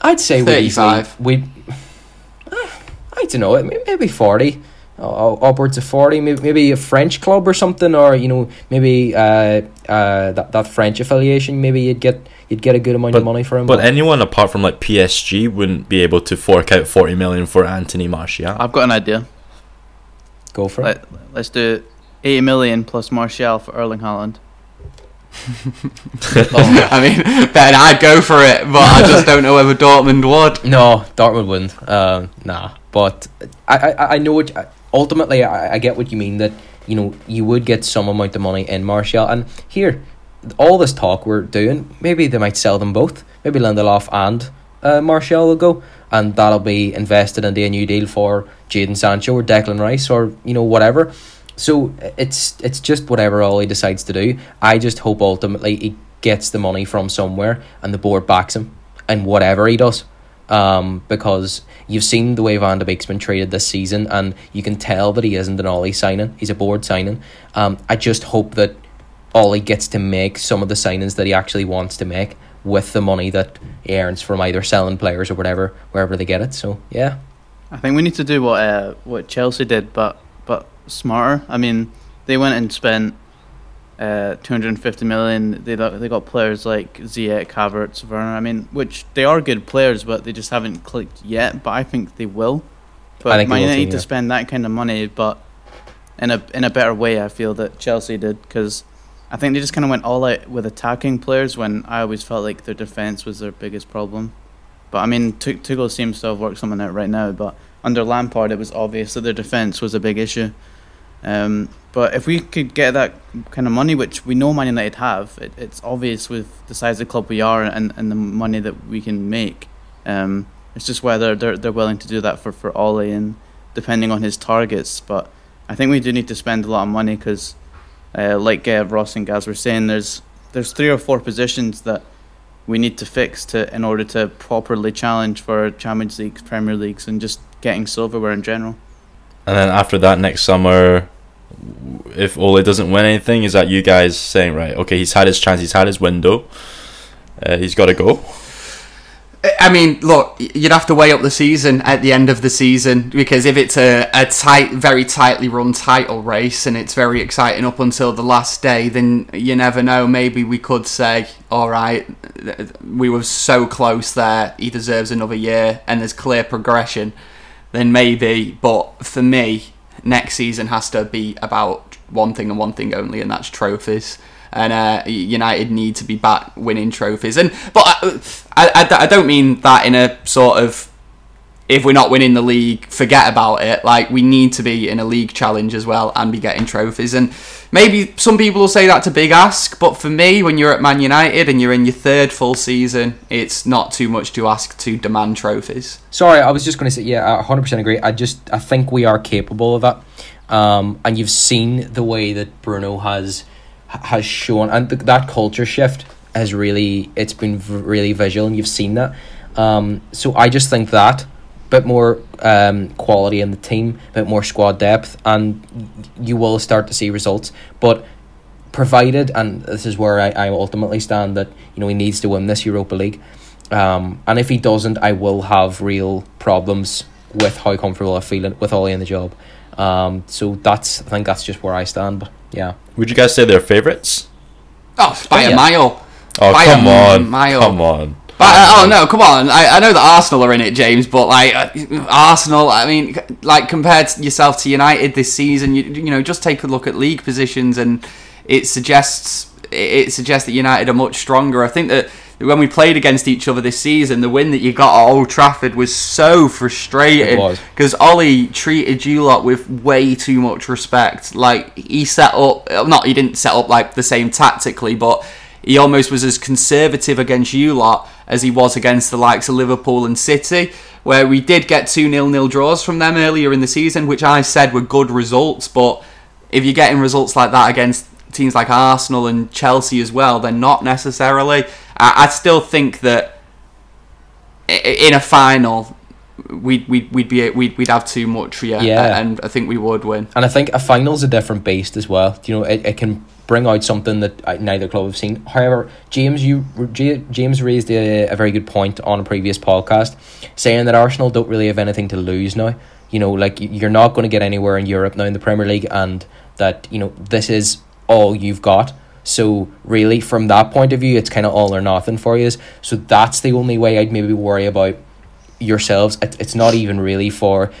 I'd say 35. we. I don't know. Maybe forty, uh, upwards of forty. Maybe, maybe a French club or something, or you know, maybe uh, uh, that that French affiliation. Maybe you'd get you'd get a good amount of money for him. But anyone apart from like PSG wouldn't be able to fork out forty million for Anthony Martial. I've got an idea. go for it. Let, let's do 80 million plus Martial for Erling Haaland. I mean, then I'd go for it, but I just don't know whether Dortmund would. No, Dortmund wouldn't. Um, nah. But I, I, I know what ultimately I, I get what you mean that you know you would get some amount of money in Martial and here all this talk we're doing maybe they might sell them both maybe Lindelof and uh, Martial will go and that'll be invested into a new deal for Jadon Sancho or Declan Rice or you know whatever so it's it's just whatever Ollie decides to do I just hope ultimately he gets the money from somewhere and the board backs him and whatever he does um, because you've seen the way Van de Beek's been treated this season, and you can tell that he isn't an Ollie signing. He's a board signing. Um, I just hope that Ollie gets to make some of the signings that he actually wants to make with the money that he earns from either selling players or whatever, wherever they get it. So yeah, I think we need to do what uh, what Chelsea did, but but smarter. I mean, they went and spent uh, 250 million. They got, they got players like Ziyech, Havertz, Werner. I mean, which they are good players, but they just haven't clicked yet. But I think they will. But Man United to spend that kind of money, but in a in a better way. I feel that Chelsea did because I think they just kind of went all out with attacking players when I always felt like their defense was their biggest problem. But I mean, Tu- Tuchel seems to have worked something out right now. But under Lampard, it was obvious that their defense was a big issue. Um, but if we could get that kind of money, which we know Man United have, it, it's obvious with the size of the club we are and, and the money that we can make. Um, it's just whether they're they're willing to do that for for Ollie and depending on his targets. But I think we do need to spend a lot of money because, uh, like uh, Ross and Gaz were saying, there's there's three or four positions that we need to fix to in order to properly challenge for Champions League, Premier Leagues, and just getting silverware in general. And then after that, next summer, if Ole doesn't win anything, is that you guys saying right? Okay, he's had his chance, he's had his window, uh, he's got to go. I mean, look, you'd have to weigh up the season at the end of the season because if it's a, a tight, very tightly run title race and it's very exciting up until the last day, then you never know. Maybe we could say, all right, we were so close there, he deserves another year, and there's clear progression. Then maybe, but for me, next season has to be about one thing and one thing only, and that's trophies and uh, United need to be back winning trophies. And but I, I, I don't mean that in a sort of if we're not winning the league, forget about it. Like we need to be in a league challenge as well and be getting trophies. And maybe some people will say that's a big ask, but for me, when you're at Man United and you're in your third full season, it's not too much to ask to demand trophies. Sorry, I was just going to say, yeah, I 100% agree. I just, I think we are capable of that. Um, and you've seen the way that Bruno has has shown, and th- that culture shift has really, it's been v- really visual, and you've seen that. Um, so I just think that bit more um, quality in the team, a bit more squad depth, and you will start to see results. But provided, and this is where I, I ultimately stand, that you know he needs to win this Europa League. Um, and if he doesn't, I will have real problems with how comfortable I feel with Ollie in the job. Um, so that's I think that's just where I stand. But yeah, Would you guys say they're favourites? Oh, by Yeah. a mile. Oh By come a on, mile. come on. But, uh, oh no, come on! I, I know that Arsenal are in it, James, but like uh, Arsenal, I mean, like compared to yourself to United this season, you, you know, just take a look at league positions, and it suggests it suggests that United are much stronger. I think that when we played against each other this season, the win that you got at Old Trafford was so frustrating because Ollie treated you lot with way too much respect. Like he set up, not he didn't set up like the same tactically, but he almost was as conservative against you lot as he was against the likes of Liverpool and City, where we did get two nil-nil draws from them earlier in the season, which I said were good results. But if you're getting results like that against teams like Arsenal and Chelsea as well, then not necessarily. I, I still think that in a final. We'd, we'd, we'd be we'd, we'd have too much yeah, Yeah. and I think we would win. and I think a final's a different beast as well. You know, it, it can bring out something that neither club have seen. However, James, you James raised a, a very good point on a previous podcast, saying that Arsenal don't really have anything to lose now. You know, like you're not going to get anywhere in Europe now in the Premier League, and that you know this is all you've got. So really, from that point of view, it's kind of all or nothing for you. So that's the only way I'd maybe worry about yourselves. It, it's not even really for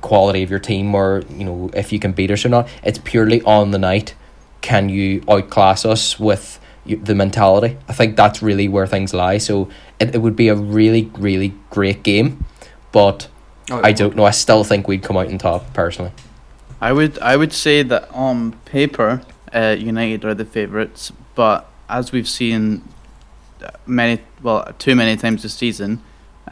quality of your team or you know if you can beat us or not. It's purely on the night. Can you outclass us with the mentality? I think that's really where things lie. So it, it would be a really really great game, but Oh, I don't know. I still think we'd come out on top personally. I would I would say that on paper, uh, United are the favourites, but as we've seen uh, many well too many times this season,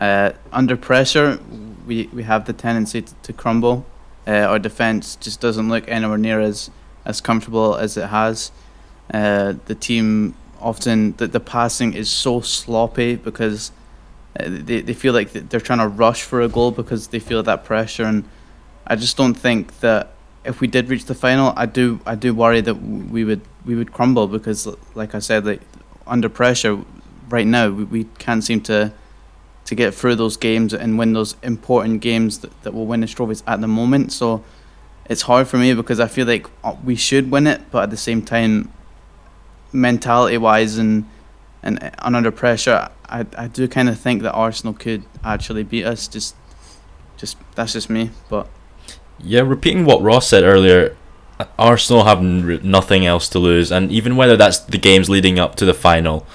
uh, under pressure we, we have the tendency to, to crumble. Uh, our defence just doesn't look anywhere near as as comfortable as it has. Uh, the team often the, the passing is so sloppy because uh, they, they feel like they're trying to rush for a goal because they feel that pressure and I just don't think that if we did reach the final I do I do worry that we would we would crumble because like I said like under pressure right now we, we can't seem to to get through those games and win those important games that, that will win us trophies at the moment so it's hard for me because I feel like uh, we should win it but at the same time mentality wise and and, and under pressure, I, I do kind of think that Arsenal could actually beat us. Just, just that's just me. But Yeah, repeating what Ross said earlier, Arsenal have n- nothing else to lose, and even whether that's the games leading up to the final,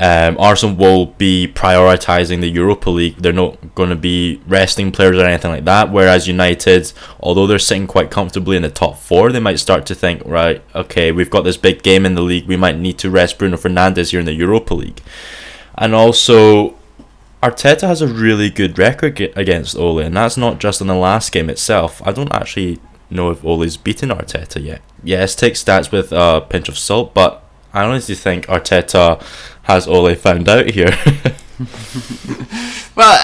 um, Arsenal will be prioritizing the Europa League. They're not going to be resting players or anything like that. Whereas United, although they're sitting quite comfortably in the top four, they might start to think, right, okay, we've got this big game in the league. We might need to rest Bruno Fernandes here in the Europa League, and also. Arteta has a really good record against Ole, and that's not just in the last game itself. I don't actually know if Ole's beaten Arteta yet. Yes, take stats with a pinch of salt, but I honestly think Arteta has Ole found out here. Well,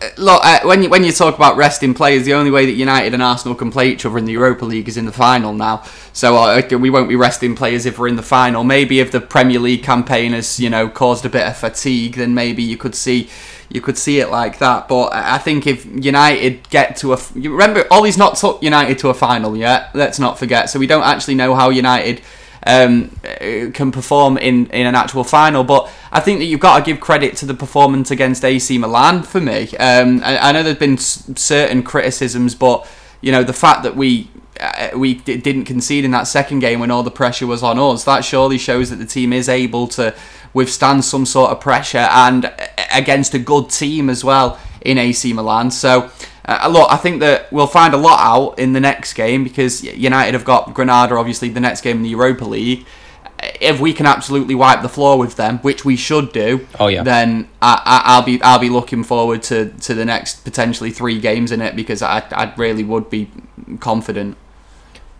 uh, look, uh, when you when you talk about resting players, the only way that United and Arsenal can play each other in the Europa League is in the final now. So uh, we won't be resting players if we're in the final. Maybe if the Premier League campaign has you know caused a bit of fatigue, then maybe you could see you could see it like that. But I think if United get to a, remember Ollie's not took United to a final yet. Let's not forget. So we don't actually know how United um, uh, can perform in, in an actual final. But I think that you've got to give credit to the performance against AC Milan for me. Um, I, I know there's been s- certain criticisms, but you know the fact that we uh, we d- didn't concede in that second game when all the pressure was on us, that surely shows that the team is able to withstand some sort of pressure and uh, against a good team as well in AC Milan. So. Uh, look, I think that we'll find a lot out in the next game because United have got Granada, obviously, the next game in the Europa League. If we can absolutely wipe the floor with them, which we should do, Oh, yeah. then I, I, I'll be I'll be looking forward to, to the next potentially three games in it because I, I really would be confident.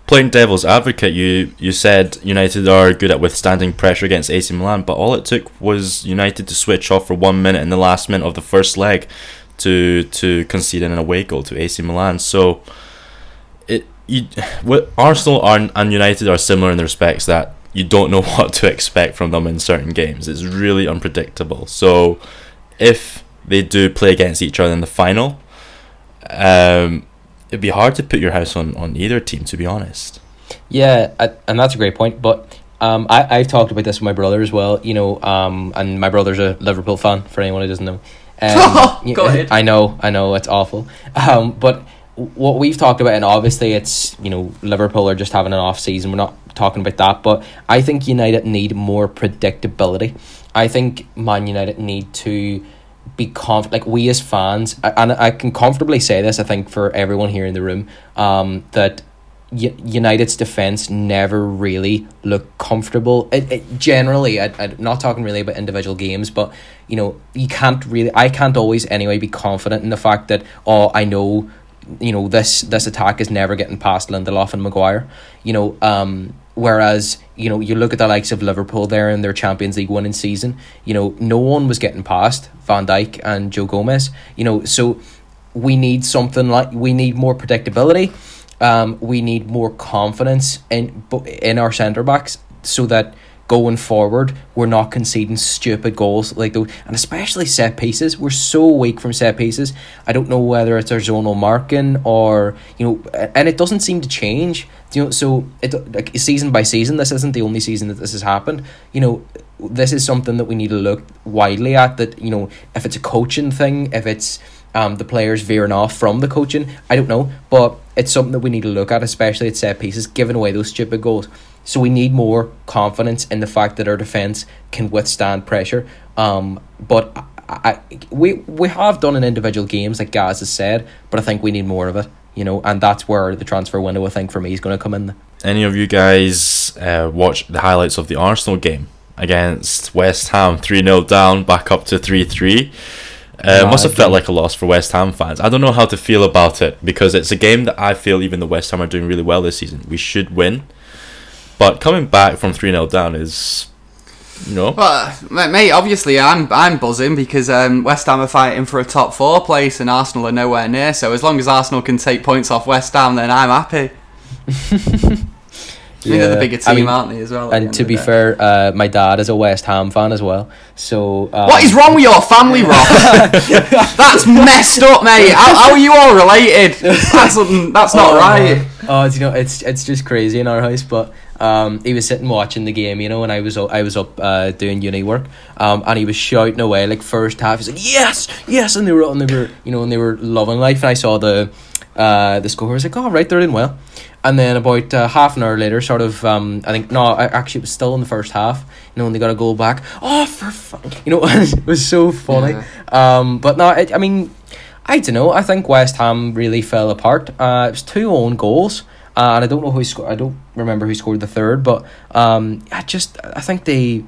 Playing devil's advocate, you you said United are good at withstanding pressure against AC Milan, but all it took was United to switch off for one minute in the last minute of the first leg to to concede an away goal to AC Milan. So it you what Arsenal are, and United are similar in the respects that you don't know what to expect from them in certain games. It's really unpredictable. So if they do play against each other in the final, um, it'd be hard to put your house on, on either team, to be honest. Yeah, I, and that's a great point. But um, I I've talked about this with my brother as well. You know, um, and my brother's a Liverpool fan. For anyone who doesn't know, um, Go ahead. I know, I know, it's awful. Um, but what we've talked about, and obviously it's you know Liverpool are just having an off season. We're not talking about that, but I think United need more predictability. I think Man United need to be conf like we as fans, and I can comfortably say this. I think for everyone here in the room, um, that United's defense never really looked comfortable. It, it generally, I, I'm not talking really about individual games, but you know, you can't really. I can't always anyway be confident in the fact that oh, I know, you know, this this attack is never getting past Lindelof and Maguire. You know, um, whereas you know you look at the likes of Liverpool there in their Champions League winning season. You know, no one was getting past Van Dijk and Joe Gomez. You know, so we need something like we need more predictability. Um, we need more confidence in in our centre backs so that going forward we're not conceding stupid goals like those, and especially set pieces. We're so weak from set pieces. I don't know whether it's our zonal marking or you know, and it doesn't seem to change. You know, so it like season by season. This isn't the only season that this has happened. You know, this is something that we need to look widely at. That you know, if it's a coaching thing, if it's um, the players veering off from the coaching. I don't know, but it's something that we need to look at, especially at set pieces, giving away those stupid goals. So we need more confidence in the fact that our defense can withstand pressure. Um, but I, we we have done in individual games, like Gaz has said, but I think we need more of it. You know, and that's where the transfer window, I think, for me is going to come in. Any of you guys uh, watch the highlights of the Arsenal game against West Ham? 3 0 down, back up to 3 3. Uh, must have felt like a loss for West Ham fans. I don't know how to feel about it because it's a game that I feel even the West Ham are doing really well this season. We should win. But coming back from 3 0 down is. You know, Well, mate, obviously I'm I'm buzzing because um, West Ham are fighting for a top four place and Arsenal are nowhere near. So as long as Arsenal can take points off West Ham, then I'm happy. Mean, they're the bigger team, I mean, aren't they, as well? And to be fair, uh, my dad is a West Ham fan as well. So um, What is wrong with your family, Rob? that's messed up, mate. How, how are you all related? That's that's not Oh, right. Oh, you know it's it's just crazy in our house. But um, he was sitting watching the game, you know, and I was I was up uh, doing uni work, um, and he was shouting away like first half. He's like, yes, yes, and they were and they were you know and they were loving life. And I saw the uh, the score. I was like, oh right, they're doing well. And then about uh, half an hour later, sort of, um, I think no, I, actually it was still in the first half. You know, when they got a goal back. Oh, for fun! You know, it was so funny. Um, but no, it, I mean. I don't know. I think West Ham really fell apart. Uh, it was two own goals, uh, and I don't know who scored. I don't remember who scored the third, but um, I just I think they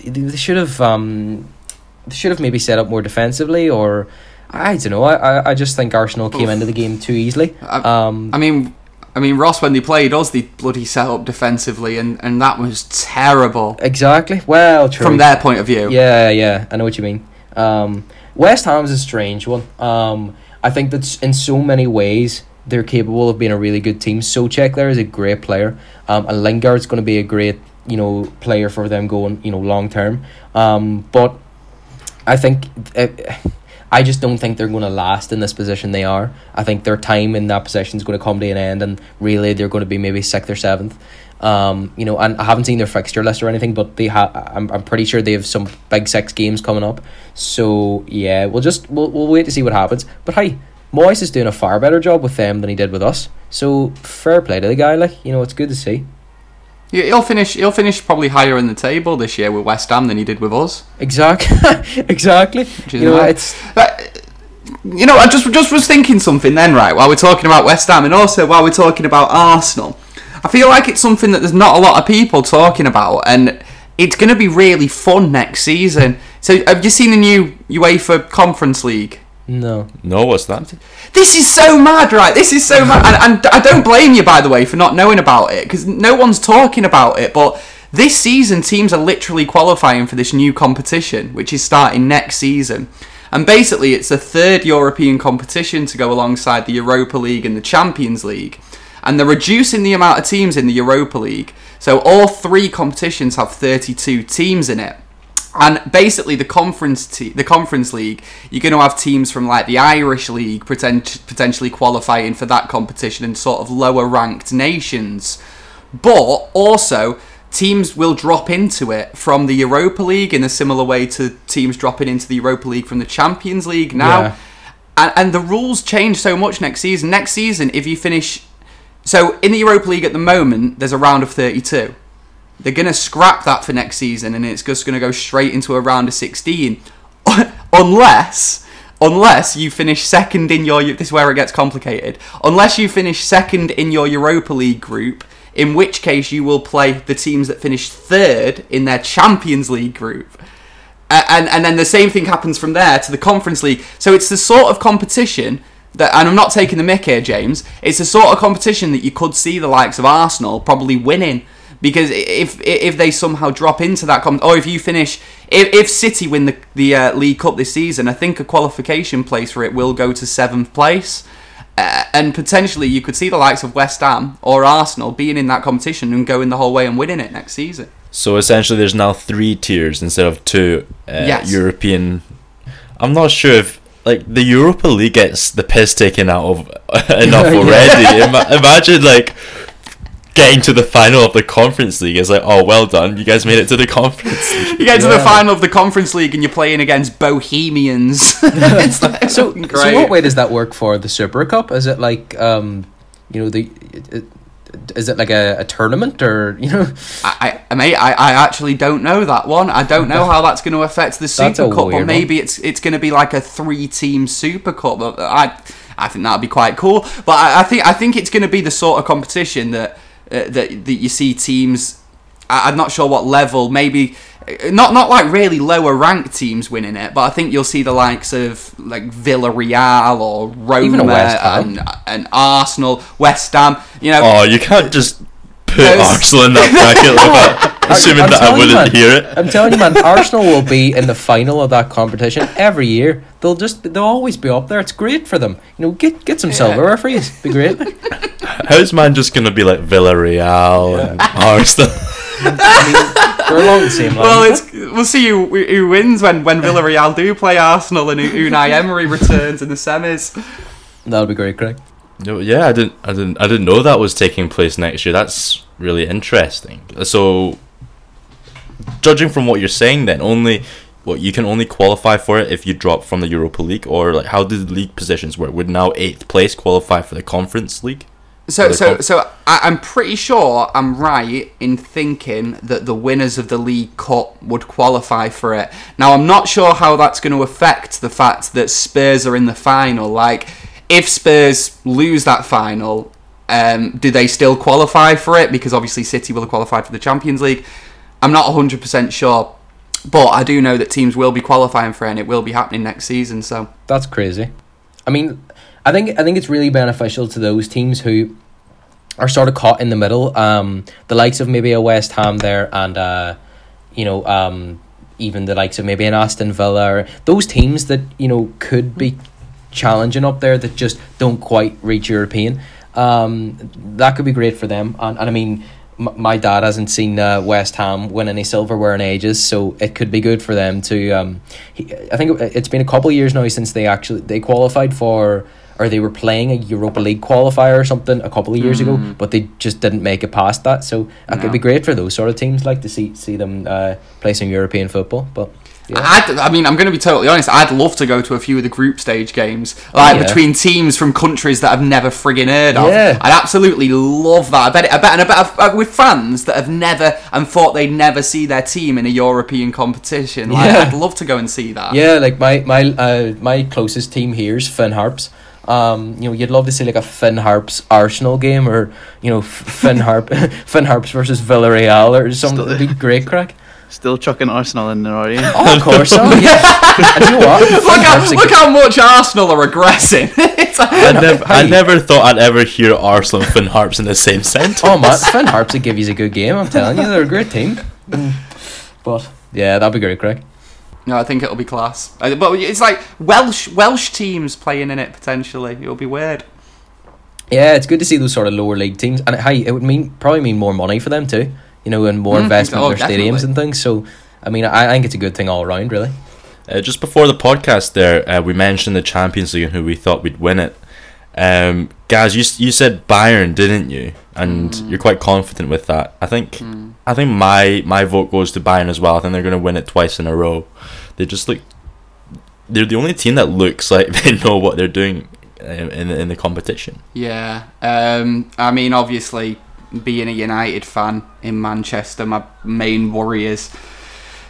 they, they should have um, they should have maybe set up more defensively, or I don't know. I, I, I just think Arsenal came Oof. into the game too easily. I- Um, I mean, I mean, Ross, when they played us, they bloody set up defensively, and, and that was terrible exactly. Well, true. from their point of view. Yeah, yeah, I know what you mean. Um, West Ham's a strange one. Um, I think that in so many ways they're capable of being a really good team. Soucek there is a great player, um, and Lingard's going to be a great you know player for them going you know long term. Um, but I think. Uh, I just don't think they're going to last in this position they are. I think their time in that position is going to come to an end, and really they're going to be maybe sixth or seventh. Um, you know, and I haven't seen their fixture list or anything, but they have. I'm, I'm pretty sure they have some big six games coming up. So yeah, we'll just we'll, we'll wait to see what happens. But hey, Moyes is doing a far better job with them than he did with us. So fair play to the guy. Like you know, it's good to see. Yeah, he'll finish. He'll finish probably higher in the table this year with West Ham than he did with us. Exactly, exactly. You know, mad. it's But, you know, I just just was thinking something then, right? While we're talking about West Ham and also while we're talking about Arsenal, I feel like it's something that there's not a lot of people talking about, and it's going to be really fun next season. So, have you seen the new UEFA Conference League? No. no, what's that? This is so mad, right? This is so mad, and, and I don't blame you, by the way, for not knowing about it because no one's talking about it. But this season, teams are literally qualifying for this new competition, which is starting next season. And basically, it's a third European competition to go alongside the Europa League and the Champions League. And they're reducing the amount of teams in the Europa League. So all three competitions have 32 teams in it. And basically, the conference te- the conference league, you're going to have teams from like the Irish league potent- potentially qualifying for that competition and sort of lower ranked nations. But also, teams will drop into it from the Europa League in a similar way to teams dropping into the Europa League from the Champions League now. Yeah. And, and the rules change so much next season. Next season, if you finish. So, in the Europa League at the moment, there's a round of 32 they're going to scrap that for next season and it's just going to go straight into a round of 16 unless unless you finish second in your this is where it gets complicated unless you finish second in your Europa League group in which case you will play the teams that finished third in their Champions League group and and then the same thing happens from there to the Conference League. So it's the sort of competition that, and I'm not taking the mick here, James. It's the sort of competition that you could see the likes of Arsenal probably winning because if if they somehow drop into that, com- or if you finish, if, if City win the the uh, League Cup this season, I think a qualification place for it will go to seventh place. Uh, and potentially, you could see the likes of West Ham or Arsenal being in that competition and going the whole way and winning it next season. So essentially, there's now three tiers instead of two uh, Yes. European. I'm not sure if like the Europa League gets the piss taken out of enough already. Ima- imagine like getting to the final of the Conference League. It's like, oh, well done, you guys made it to the Conference League. You get to the final of the Conference League and you're playing against Bohemians. it's like, So, great. so what way does that work for the Super Cup? Is it like, um, you know, the it, it, is it like a, a tournament or you know? I, I, mate, I, I actually don't know that one. I don't know how that's going to affect the Super Cup, or weird one. maybe it's it's going to be like a three-team Super Cup. I I think that'd be quite cool. But I, I think I think it's going to be the sort of competition that uh, that that you see teams. I, I'm not sure what level. Maybe uh, not not like really lower ranked teams winning it, but I think you'll see the likes of like Villarreal or Roma Even West Ham. and and Arsenal, West Ham. You know, Oh, you can't just put There's- Arsenal in that bracket that, assuming I'm that I wouldn't man. hear it. I'm telling you, man, Arsenal will be in the final of that competition every year. They'll just they'll always be up there. It's great for them. You know, get get some silverware for you. Be great. How's man just gonna be like Villarreal and Arsenal? We're along the same line. Well, it's we'll see who, who wins when, when Villarreal do play Arsenal and Unai Emery returns in the semis. That'll be great, Craig. No, yeah, I didn't, I didn't, I didn't know that was taking place next year. That's really interesting. So, judging from what you're saying, then only what you can only qualify for it if you drop from the Europa League, or like how did the league positions work? Would now eighth place qualify for the Conference League? So, so, comp- so I, I'm pretty sure I'm right in thinking that the winners of the League Cup would qualify for it. Now, I'm not sure how that's going to affect the fact that Spurs are in the final. Like, if Spurs lose that final, um, do they still qualify for it? Because obviously City will have qualified for the Champions League. I'm not 100% sure, but I do know that teams will be qualifying for it, and it will be happening next season. So, That's crazy. I mean, I think I think it's really beneficial to those teams who are sort of caught in the middle. Um, the likes of maybe a West Ham there, and uh, you know, um, even the likes of maybe an Aston Villa, or those teams that you know could be challenging up there that just don't quite reach European. Um, that could be great for them, and, and I mean. My dad hasn't seen uh, West Ham win any silverware in ages, so it could be good for them to. Um, he, I think it- it's been a couple of years now since they actually they qualified for or they were playing a Europa League qualifier or something a couple of years ago, but they just didn't make it past that. So it could be great for those sort of teams, like to see see them uh, play some European football. But yeah. I'd, I mean, I'm going to be totally honest. I'd love to go to a few of the group stage games, like Yeah. between teams from countries that I've never friggin' heard of. Yeah. I'd absolutely love that. I bet, it, I bet, and I bet uh, with fans that have never and thought they'd never see their team in a European competition. Like, Yeah. I'd love to go and see that. Yeah, like my my uh, my closest team here is Finn Harps. Um, you know, you'd love to see like a Finn Harps Arsenal game, or you know, Finn Harp Finn Harps versus Villarreal, or something. Still- It'd be great, crack. Still chucking Arsenal in there, are you? Oh, of course, so yeah. and you know what? Look how, look how much Arsenal are aggressing. It's like- I never, I never thought I'd ever hear Arsenal and Finn Harps in the same sentence. Oh man, Finn Harps would give you a good game. I'm telling you, they're a great team. But yeah, that'd be great, Craig. No, I think it'll be class. But it's like Welsh Welsh teams playing in it potentially. It'll be weird. Yeah, it's good to see those sort of lower league teams, and hey, it would mean probably mean more money for them too. You know, and more Mm, investment oh, in their stadiums and things. So, I mean, I, I think it's a good thing all around, really. Uh, just before the podcast, there uh, we mentioned the Champions League and who we thought we'd win it. Um, guys, you you said Bayern, didn't you? And Mm. you're quite confident with that. I think I think my my vote goes to Bayern as well. I think they're going to win it twice in a row. They just look. They're the only team that looks like they know what they're doing in in the competition. Yeah. Um, I mean, obviously, being a United fan in Manchester, my main worry is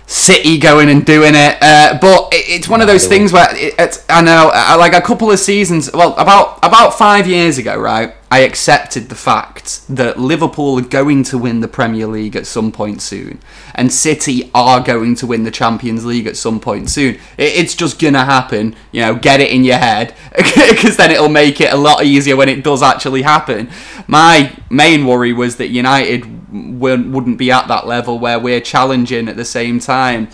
City going and doing it. Uh, but it, it's one of those things where it, it's, I know, uh, like a couple of seasons, well, about about five years ago, right? I accepted the fact that Liverpool are going to win the Premier League at some point soon, and City are going to win the Champions League at some point soon. It, it's just gonna happen. You know, get it in your head, because then it'll make it a lot easier when it does actually happen. My main worry was that United wouldn't be at that level where we're challenging at the same time.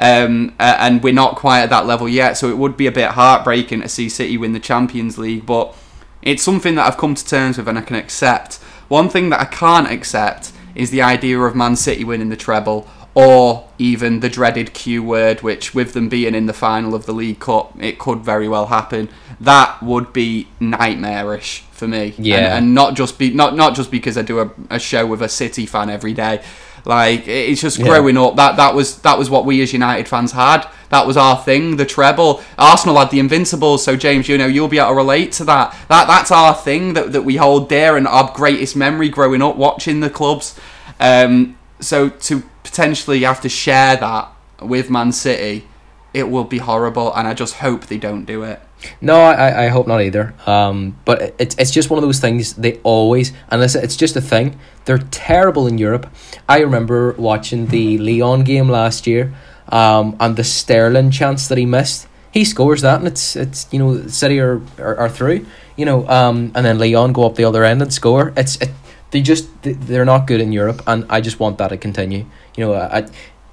Um, and we're not quite at that level yet, so it would be a bit heartbreaking to see City win the Champions League. But it's something that I've come to terms with and I can accept. One thing that I can't accept is the idea of Man City winning the treble, or even the dreaded Q word, which with them being in the final of the League Cup, it could very well happen. That would be nightmarish for me. And- Yeah. and, not just be not not just because I do a, a show with a City fan every day. Like it's just Yeah. growing up. That that was that was what we as United fans had. That was our thing, the treble. Arsenal had the Invincibles, so James, you know, you'll be able to relate to that. That that's our thing that, that we hold dear and our greatest memory growing up watching the clubs. Um, so to potentially you have to share that with Man City, it will be horrible, and I just hope they don't do it. No, I, I hope not either. Um, but it's it's just one of those things they always and it's just a thing. They're terrible in Europe. I remember watching the Lyon game last year, um, and the Sterling chance that he missed. He scores that, and it's it's you know City are, are, are through. You know, um, and then Lyon go up the other end and score. It's it, they just they're not good in Europe, and I just want that to continue. You know, I.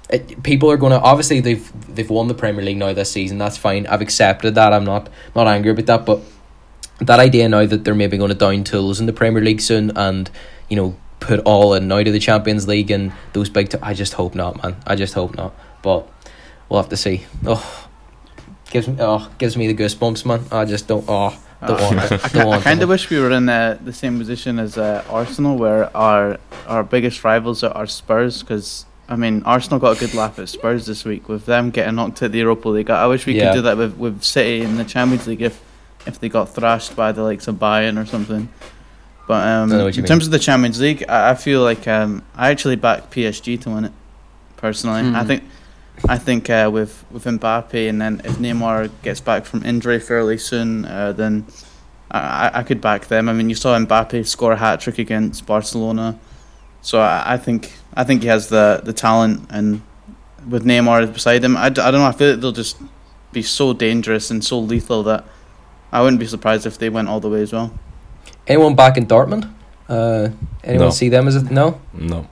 It, people are going to obviously they've they've won the Premier League now this season. That's fine. I've accepted that. I'm not not angry about that. But that idea now that they're maybe going to down tools in the Premier League soon and you know put all in now to the Champions League and those big. T- I just hope not, man. I just hope not. But we'll have to see. Oh, gives me oh gives me the goosebumps, man. I just don't. Oh, don't want it. I, Don't kind of wish we were in uh, the same position as uh, Arsenal, where our our biggest rivals are, are Spurs. Because I mean, Arsenal got a good laugh at Spurs this week with them getting knocked out the Europa League. I wish we Yeah. could do that with, with City in the Champions League if if they got thrashed by the likes of Bayern or something. But um, I know what you in mean. terms of the Champions League, I, I feel like um, I actually back PSG to win it. Personally, I Mhm. think I think uh, with with Mbappe and then if Neymar gets back from injury fairly soon, uh, then I, I- I could back them. I mean, you saw Mbappe score a hat trick against Barcelona, so I, I think I think he has the, the talent, and with Neymar beside him, I, I don't know. I feel like they'll just be so dangerous and so lethal that I wouldn't be surprised if they went all the way as well. Anyone back in Dortmund? Uh, anyone No. see them as a no? No.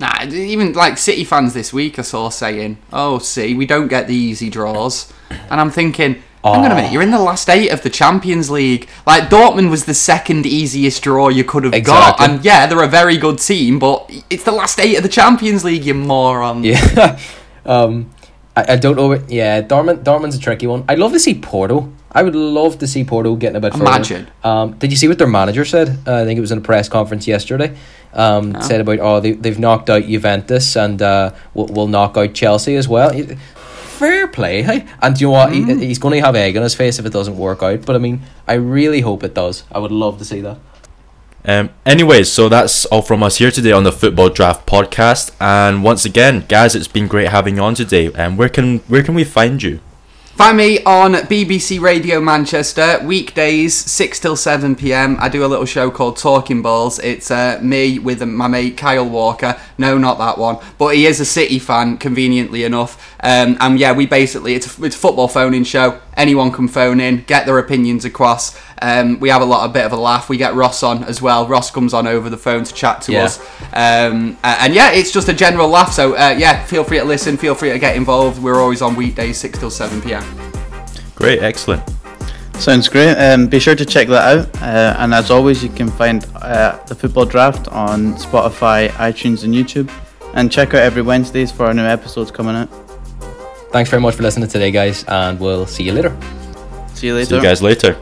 Nah, even like City fans this week I saw saying, "Oh, see, we don't get the easy draws," and I'm thinking. Hang on a Oh. minute, you're in the last eight of the Champions League. Like Dortmund was the second easiest draw you could have got, and yeah, they're a very good team, but it's the last eight of the Champions League, you moron. Yeah. um, I, I don't know. What, yeah, Dortmund. Dortmund's a tricky one. I'd love to see Porto. I would love to see Porto getting a bit further. Imagine. Um, did you see what their manager said? Uh, I think it was in a press conference yesterday. Um, No. Said about oh they they've knocked out Juventus and uh, will will knock out Chelsea as well. He- Fair play, hey. And you know what? He, he's going to have egg on his face if it doesn't work out. But I mean, I really hope it does. I would love to see that. Um, anyways, so that's all from us here today on the Football Draft podcast. And once again, guys, it's been great having you on today. And where can where can we find you? Find me on BBC Radio Manchester weekdays six till seven pm. I do a little show called Talking Balls. It's uh, me with my mate Kyle Walker. No, not that one, but he is a City fan, conveniently enough. Um, and yeah, we basically it's a, it's a football phoning show. Anyone can phone in, get their opinions across. Um, we have a lot a bit of a laugh. We get Ross on as well. Ross comes on over the phone to chat to Yeah. us. Um, and yeah, it's just a general laugh. So uh, yeah, feel free to listen. Feel free to get involved. We're always on weekdays six till seven pm. Great, excellent. Sounds great. Um, be sure to check that out. Uh, and as always, you can find uh, the football draft on Spotify, iTunes, and YouTube. And check out every Wednesdays for our new episodes coming out. Thanks very much for listening today, guys, and we'll see you later. See you later. See you guys later.